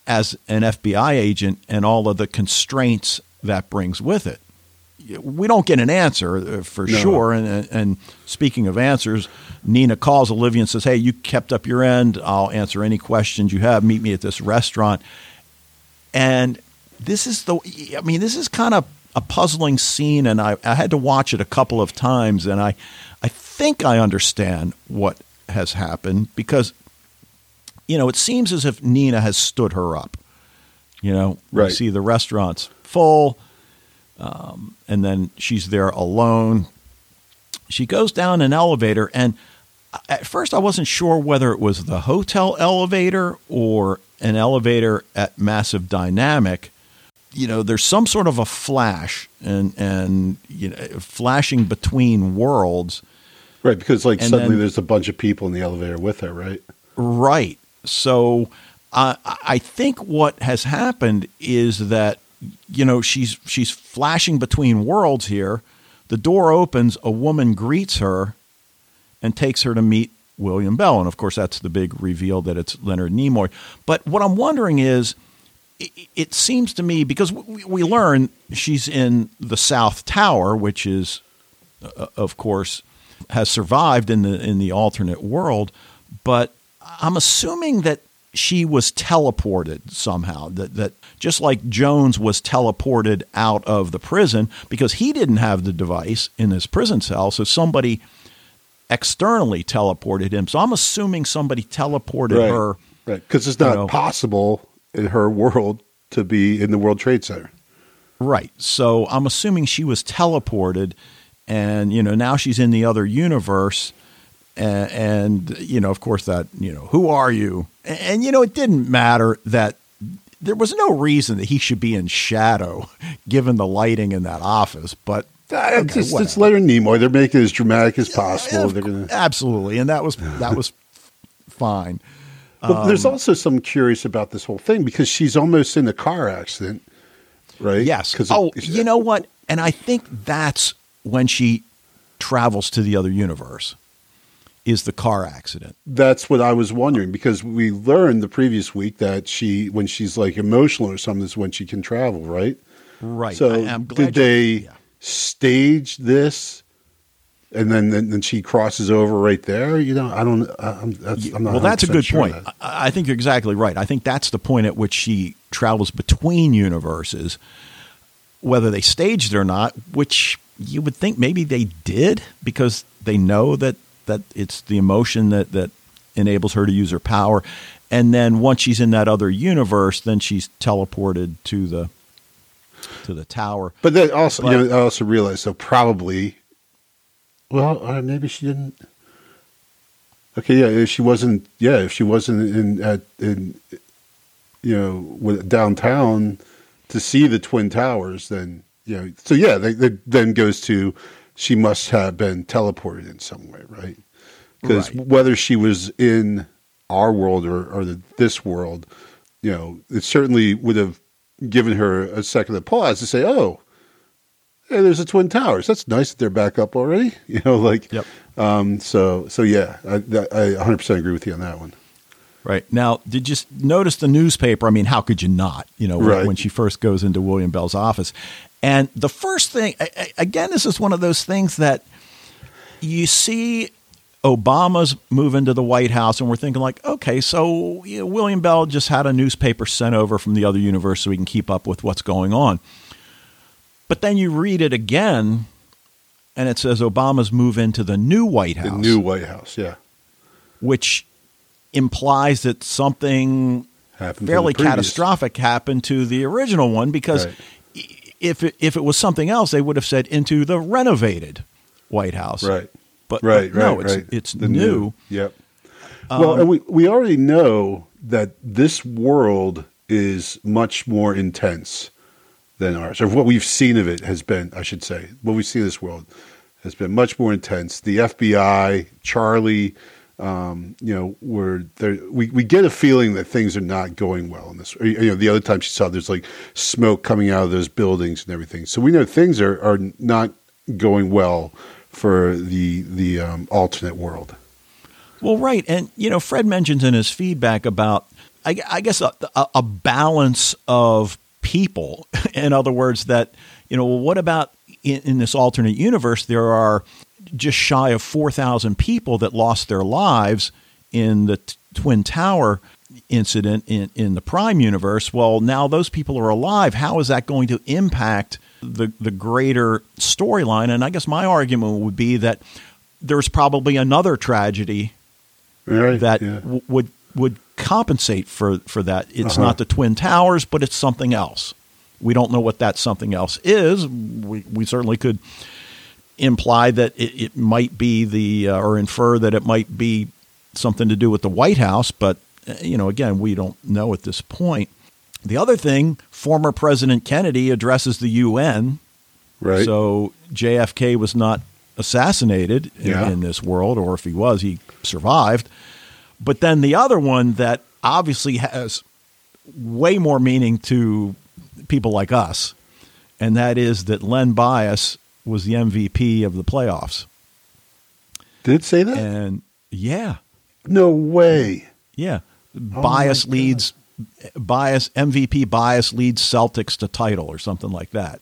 as an FBI agent and all of the constraints that brings with it. We don't get an answer uh, for No. sure. And, and speaking of answers, Nina calls Olivia and says, Hey, you kept up your end. I'll answer any questions you have. Meet me at this restaurant. And this is the, I mean, this is kind of a puzzling scene. And I, I had to watch it a couple of times. And I, I think I understand what has happened because, you know, it seems as if Nina has stood her up. You know, we Right. see the restaurant's full, um, and then she's there alone. She goes down an elevator, and at first I wasn't sure whether it was the hotel elevator or an elevator at Massive Dynamic. You know, there's some sort of a flash and and you know flashing between worlds. Right, because like And suddenly then- there's a bunch of people in the elevator with her, right? Right. So uh, I think what has happened is that you know she's she's flashing between worlds here. The door opens, a woman greets her and takes her to meet William Bell, and of course that's the big reveal that it's Leonard Nimoy. But what I'm wondering is, it, seems to me because we, we learn she's in the South Tower, which is uh, of course, has survived in the in the alternate world, but I'm assuming that she was teleported somehow. That that just like Jones was teleported out of the prison because he didn't have the device in his prison cell, so somebody externally teleported him. So I'm assuming somebody teleported right, her. right, because it's you not know. possible in her world to be in the World Trade Center. Right. So I'm assuming she was teleported, and you know now she's in the other universe, and, and you know of course that you know who are you? And, and you know it didn't matter that there was no reason that he should be in shadow given the lighting in that office, but. Ah, okay, it's, it's whatever. Leonard Nimoy. They're making it as dramatic as possible. Of gonna. Absolutely, and that was that was fine. But Um, there's also some curious about this whole thing because she's almost in a car accident, right? Yes. 'Cause oh, it- you know what? And I think that's when she travels to the other universe. Is the car accident? That's what I was wondering because we learned the previous week that she, when she's like emotional or something, is when she can travel, right? Right. So I, did they yeah. stage this and then, then then she crosses over right there. You know, I don't. I'm, that's, I'm not well, that's a good sure point. that. I I think you're exactly right. I think that's the point at which she travels between universes, whether they staged it or not. Which you would think maybe they did because they know that that it's the emotion that that enables her to use her power, and then once she's in that other universe, then she's teleported to the to the tower. But then also, But- you know, I also realized so probably. Well, uh, maybe she didn't. Okay, yeah, if she wasn't, yeah, if she wasn't in at in, you know, with, downtown to see the twin towers, then you know, so yeah, they, they, then goes to she must have been teleported in some way, right? Because Right. whether she was in our world or, or the, this world, you know, it certainly would have given her a second of pause to say, "Oh, hey, there's the twin towers. That's nice that they're back up already." You know, like, Yep. um, so so yeah, I, I 100 percent agree with you on that one. Right now, did you notice the newspaper? I mean, how could you not? You know, Right. when she first goes into William Bell's office, and the first thing, again, this is one of those things that you see Obama's move into the White House, and we're thinking like, okay, so you know, William Bell just had a newspaper sent over from the other universe so we can keep up with what's going on. But then you read it again, and it says Obama's move into the new White House The new White House, yeah, which implies that something happened fairly catastrophic happened to the original one because Right. If it, if it was something else, they would have said into the renovated White House. Right, But, right, but no, right, it's right. it's The new. Yep. well, Um, and we we already know that this world is much more intense than ours, or what we've seen of it has been. I should say, what we've seen of this world has been much more intense. The FBI, Charlie, um, you know, where we we get a feeling that things are not going well in this. You know, the other time she saw there's like smoke coming out of those buildings and everything. So we know things are are not going well for the the um, alternate world. Well, right, and you know, Fred mentions in his feedback about, I, I guess, a, a, balance of people. in other words, that you know, what about in, in this alternate universe? There are just shy of four thousand people that lost their lives in the t- Twin Tower incident in, in the Prime universe. Well, now those people are alive. How is that going to impact the the greater storyline? And I guess my argument would be that there's probably another tragedy Right? that yeah. w- would would compensate for for that. It's Uh-huh. not the twin towers, but it's something else. We don't know what that something else is. We we certainly could imply that it, it might be the uh, or infer that it might be something to do with the White House, but uh, you know, again, we don't know at this point. The other thing, former President Kennedy addresses the UN right. so JFK was not assassinated in, Yeah. in this world, or if he was, he survived. But then the other one that obviously has way more meaning to people like us, and that is that Len Bias was the MVP of the playoffs. Did it say that? And yeah, no way. yeah, my Bias leads Bias MVP Bias leads Celtics to title or something like that.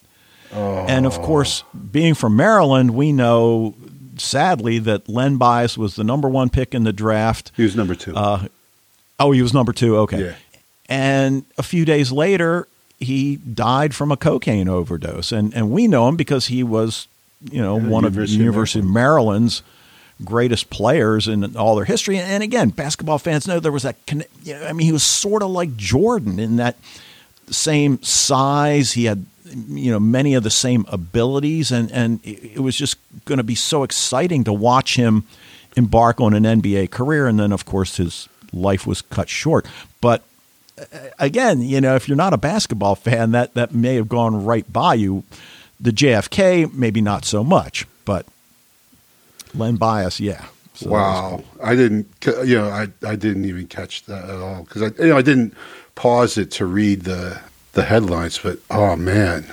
And of course, being from Maryland, we know sadly that Len Bias was the number one pick in the draft. He was number two. Uh, oh, he was number two. Okay. Yeah. And a few days later, he died from a cocaine overdose, and and we know him because he was, you know, Yeah, one of the University of University Maryland's greatest players in all their history. And again, basketball fans know there was that. You know, I mean, he was sort of like Jordan in that same size. He had, you know, many of the same abilities, and and it was just going to be so exciting to watch him embark on an NBA career. And then, of course, his life was cut short. But again, you know, if you're not a basketball fan, that that may have gone right by you. The JFK, maybe not so much, but Len Bias, yeah. So wow, I didn't. You know, I I didn't even catch that at all because I you know I didn't pause it to read the the headlines. But oh man,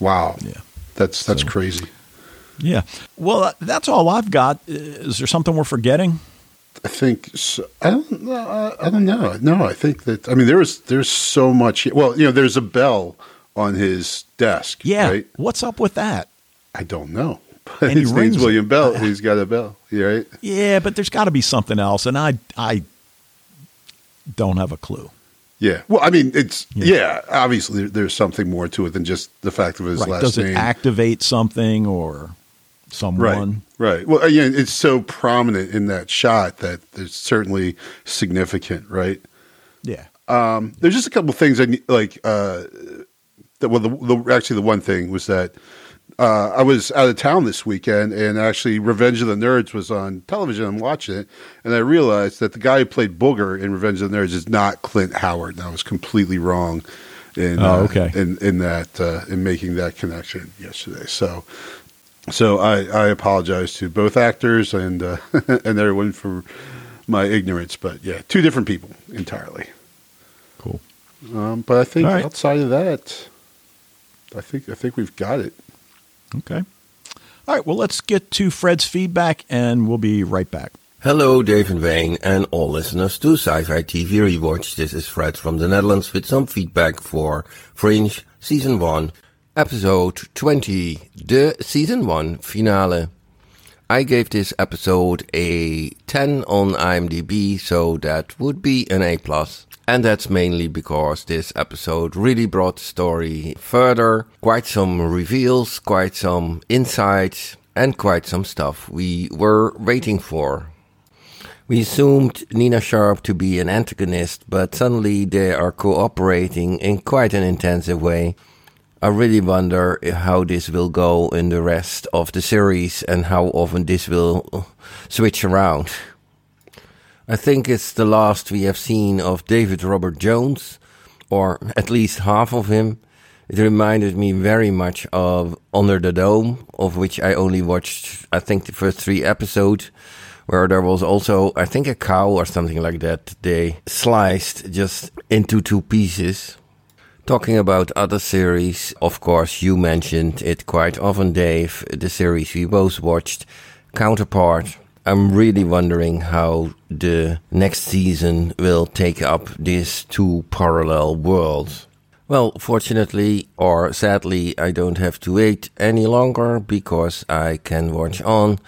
wow, Yeah. that's that's So- crazy. Yeah. Well, uh, that's all I've got. Is there something we're forgetting? I think so, I don't know. I don't know. No, I think that I mean there's there's so much. Well, you know, there's a bell on his desk. Yeah. right? What's up with that? I don't know. But And he his rings name's. William Bell. He's got a bell. Right? Yeah, but there's got to be something else, and I I don't have a clue. Yeah. Well, I mean, it's Yeah. yeah. obviously, there's something more to it than just the fact of his Right? last Does it name. activate something or. Someone? Right. Well, again, it's so prominent in that shot that it's certainly significant. Right. Yeah. Um, there's just a couple things I like. Uh, that well, the, the actually the one thing was that uh, I was out of town this weekend, and actually, Revenge of the Nerds was on television. I'm watching it, and I realized that the guy who played Booger in Revenge of the Nerds is not Clint Howard. And I was completely wrong in Oh, uh, okay. in in that uh, in making that connection yesterday. So. So I, I apologize to both actors and uh, and everyone for my ignorance, but yeah, two different people entirely. Cool. Um, but I think All right. outside of that, I think I think we've got it. Okay. All right. Well, let's get to Fred's feedback, and we'll be right back. Hello, Dave and Wayne, and all listeners to Sci-Fi TV Rewatch. This is Fred from the Netherlands with some feedback for Fringe Season 1, Episode 20, the Season 1 finale. I gave this episode a 10 on IMDb, so that would be an A+. plus. And that's mainly because this episode really brought the story further. Quite some reveals, quite some insights, and quite some stuff we were waiting for. We assumed Nina Sharp to be an antagonist, but suddenly they are cooperating in quite an intensive way. I really wonder how this will go in the rest of the series and how often this will switch around. I think it's the last we have seen of David Robert Jones, or at least half of him. It reminded me very much of Under the Dome, of which I only watched, I think, the first three episodes, where there was also, I think, a cow or something like that. They sliced just into two pieces. Talking about other series, of course, you mentioned it quite often, Dave, the series we both watched, Counterpart. I'm really wondering how the next season will take up these two parallel worlds. Well, fortunately or sadly, I don't have to wait any longer because I can watch on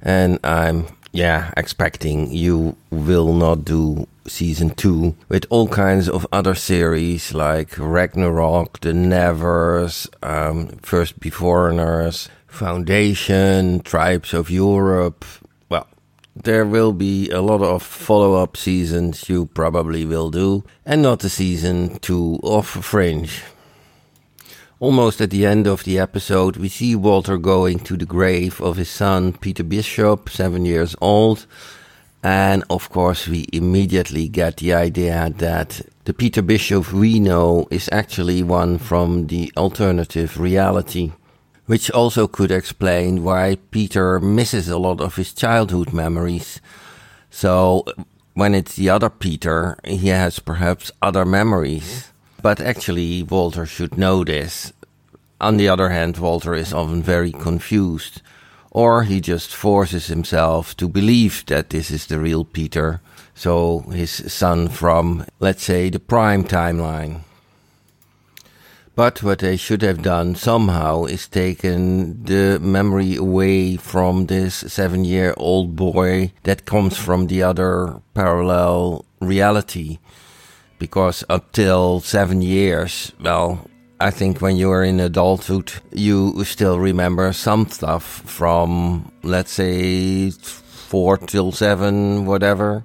and I'm, yeah, expecting you will not do season two with all kinds of other series like Ragnarok, The Nevers, um, First Beforeigners, Foundation, Tribes of Europe. Well, there will be a lot of follow up seasons you probably will do, and not the season two of Fringe. Almost at the end of the episode, we see Walter going to the grave of his son, Peter Bishop, seven years old. And of course, we immediately get the idea that the Peter Bishop we know is actually one from the alternative reality, which also could explain why Peter misses a lot of his childhood memories. So, when it's the other Peter, he has perhaps other memories. But actually, Walter should know this. On the other hand, Walter is often very confused or he just forces himself to believe that this is the real Peter, so his son from, let's say, the prime timeline. But what they should have done somehow is taken the memory away from this seven year old boy that comes from the other parallel reality. Because up till seven years, well, I think when you are in adulthood, you still remember some stuff from, let's say, four till seven, whatever.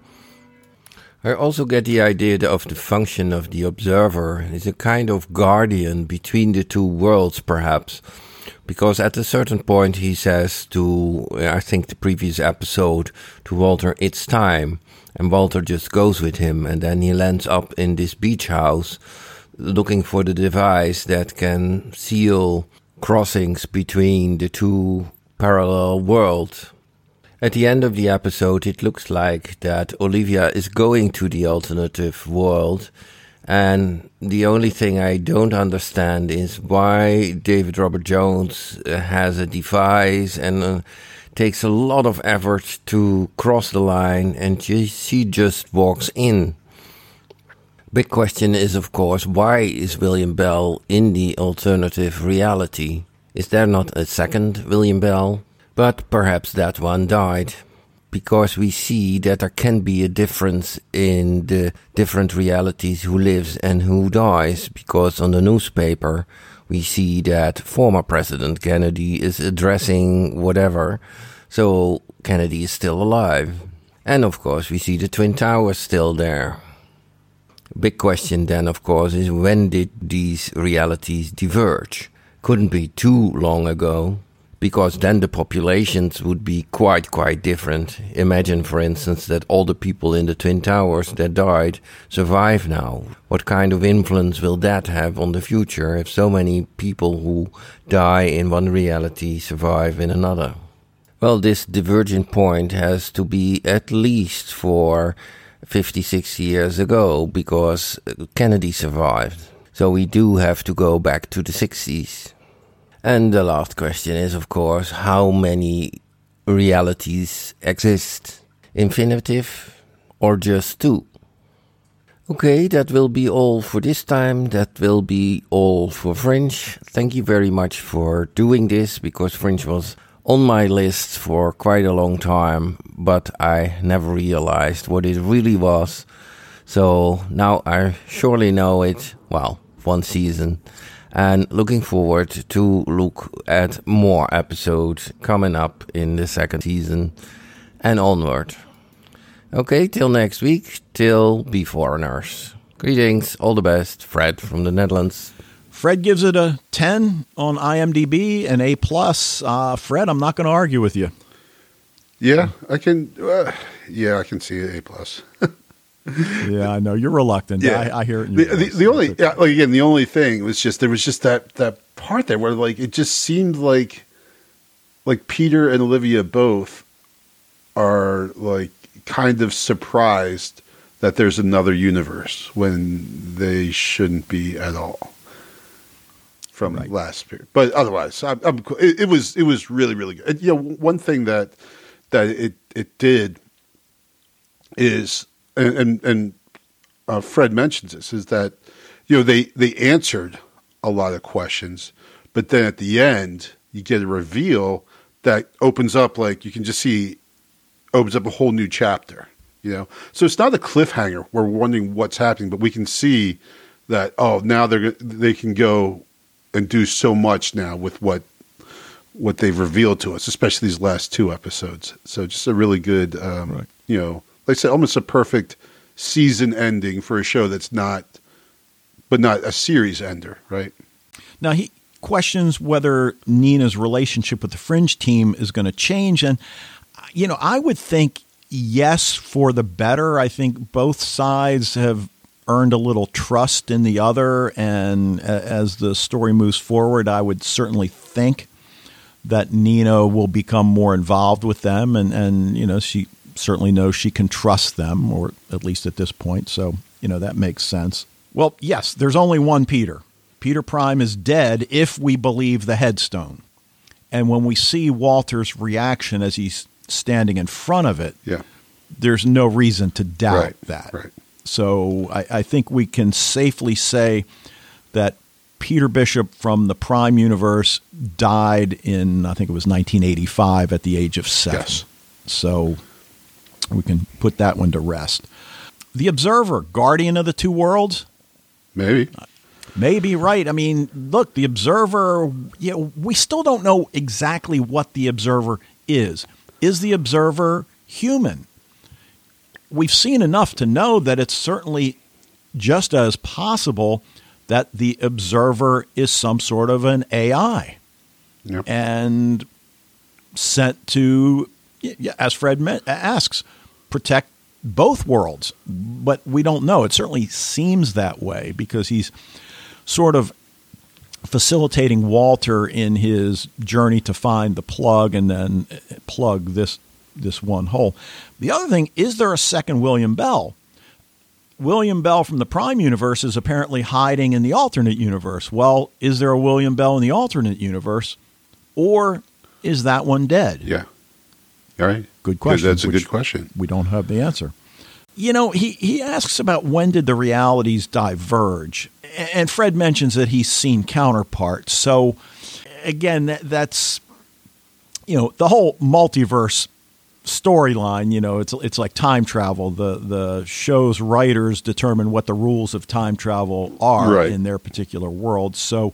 I also get the idea of the function of the observer is a kind of guardian between the two worlds, perhaps. Because at a certain point he says to, I think the previous episode, to Walter, it's time. And Walter just goes with him, and then he lands up in this beach house looking for the device that can seal crossings between the two parallel worlds. At the end of the episode, it looks like that Olivia is going to the alternative world, and the only thing I don't understand is why David Robert Jones has a device and uh, takes a lot of effort to cross the line, and she, she just walks in. Big question is, of course, why is William Bell in the alternative reality? Is there not a second William Bell? But perhaps that one died because we see that there can be a difference in the different realities who lives and who dies because on the newspaper we see that former President Kennedy is addressing whatever, so Kennedy is still alive. And of course, we see the Twin Towers still there. Big question then, of course, is when did these realities diverge? Couldn't be too long ago, because then the populations would be quite, quite different. Imagine, for instance, that all the people in the Twin Towers that died survive now. What kind of influence will that have on the future if so many people who die in one reality survive in another? Well, this divergent point has to be at least for 56 years ago because Kennedy survived. So we do have to go back to the 60s. And the last question is, of course, how many realities exist? Infinitive or just two? Okay, that will be all for this time. That will be all for Fringe. Thank you very much for doing this because Fringe was on my list for quite a long time, but I never realized what it really was. So now I surely know it. Well, one season. And looking forward to look at more episodes coming up in the second season and onward. Okay, till next week, till Beforeigners. Greetings, all the best, Fred from the Netherlands. Fred gives it a 10 on IMDb and A plus. Uh, Fred, I'm not going to argue with you. Yeah, I can. Uh, yeah, I can see A plus. yeah, I know you're reluctant. Yeah, I, I hear it. the, the, the, only, yeah, like again, the only thing was just there was just that that part there where like it just seemed like like Peter and Olivia both are like kind of surprised that there's another universe when they shouldn't be at all from right. last period. But otherwise, I'm, I'm, it, it, was it was really really good. And, you know, one thing that that it it did is and and, and uh, Fred mentions this is that you know they they answered a lot of questions, but then at the end you get a reveal that opens up like you can just see opens up a whole new chapter. You know, so it's not a cliffhanger. We're wondering what's happening, but we can see that oh now they're they can go and do so much now with what what they've revealed to us, especially these last two episodes. So just a really good, um, right. you know, like I said, almost a perfect season ending for a show that's not, but not a series ender, right? Now he questions whether Nina's relationship with the Fringe team is going to change, and you know, I would think yes for the better. I think both sides have earned a little trust in the other. And as the story moves forward, I would certainly think that Nina will become more involved with them. And, and you know, she certainly knows she can trust them, or at least at this point. So, you know, that makes sense. Well, yes, there's only one Peter. Peter Prime is dead if we believe the headstone. And when we see Walter's reaction as he's standing in front of it, yeah. there's no reason to doubt right, that. Right. So I, I think we can safely say that Peter Bishop from the Prime Universe died in, I think it was 1985 at the age of seven. Yes. So we can put that one to rest. The Observer, Guardian of the Two Worlds? Maybe. Maybe right. I mean, look, the Observer, you know, we still don't know exactly what the Observer is. Is the Observer human? We've seen enough to know that it's certainly just as possible that the observer is some sort of an AI yep. and sent to, as Fred asks, protect both worlds. But we don't know. It certainly seems that way because he's sort of facilitating Walter in his journey to find the plug and then eh, eh, plug this this one hole. The other thing is there a second William Bell? William Bell from the Prime universe is apparently hiding in the alternate universe. Well, is there a William Bell in the alternate universe, or is that one dead? Yeah. All right. Good question. That's a good question. We don't have the answer. You know, he, he asks about when did the realities diverge. And Fred mentions that he's seen counterparts. So, again, that, that's you know, the whole multiverse storyline, you know, it's it's like time travel. The the show's writers determine what the rules of time travel are Right. in their particular world. So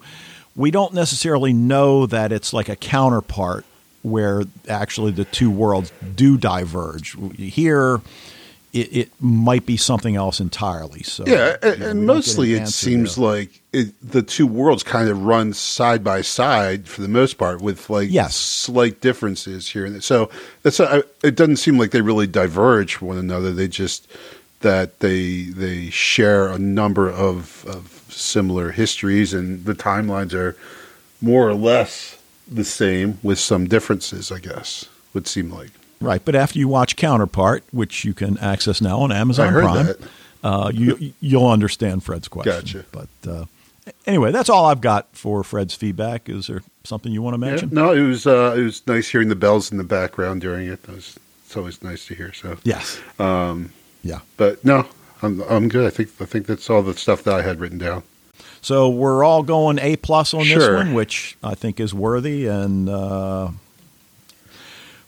we don't necessarily know that it's like a counterpart where actually the two worlds do diverge. Here it, it might be something else entirely. So Yeah, and, know, and don't an mostly it seems there. like it, the two worlds kind of run side by side for the most part, with like Yes. slight differences here and there. So that's uh, it. Doesn't seem like they really diverge from one another. They just that they they share a number of, of similar histories, and the timelines are more or less the same with some differences. I guess would seem like. Right, but after you watch Counterpart, which you can access now on Amazon Prime. Uh, you you'll understand Fred's question. Gotcha. But uh, anyway, that's all I've got for Fred's feedback. Is there something you want to Yeah, mention? no, it was uh, it was nice hearing the bells in the background during it. That was, it's always nice to hear. So Yes. Um, yeah. But no, I'm I'm good. I think I think that's all the stuff that I had written down. So we're all going A plus on this one, which I think is worthy, and uh,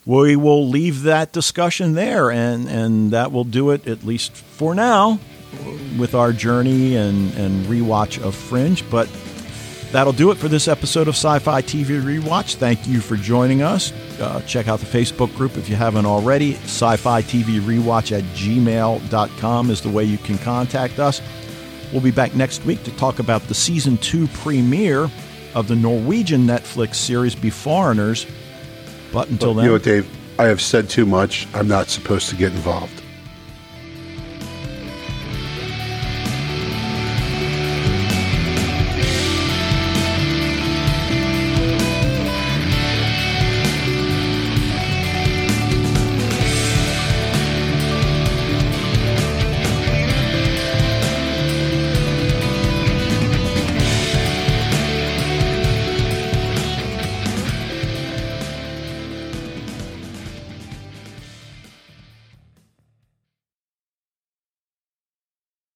we will leave that discussion there, and and that will do it at least for now with our journey and and rewatch of Fringe. But that'll do it for this episode of Sci-Fi TV Rewatch. Thank you for joining us. Uh, check out the Facebook group if you haven't already. Sci-Fi TV Rewatch at gmail.com is the way you can contact us. We'll be back next week to talk about the season two premiere of the Norwegian Netflix series Beforeigners. But until But, then, you know what, Dave? I have said too much. I'm not supposed to get involved.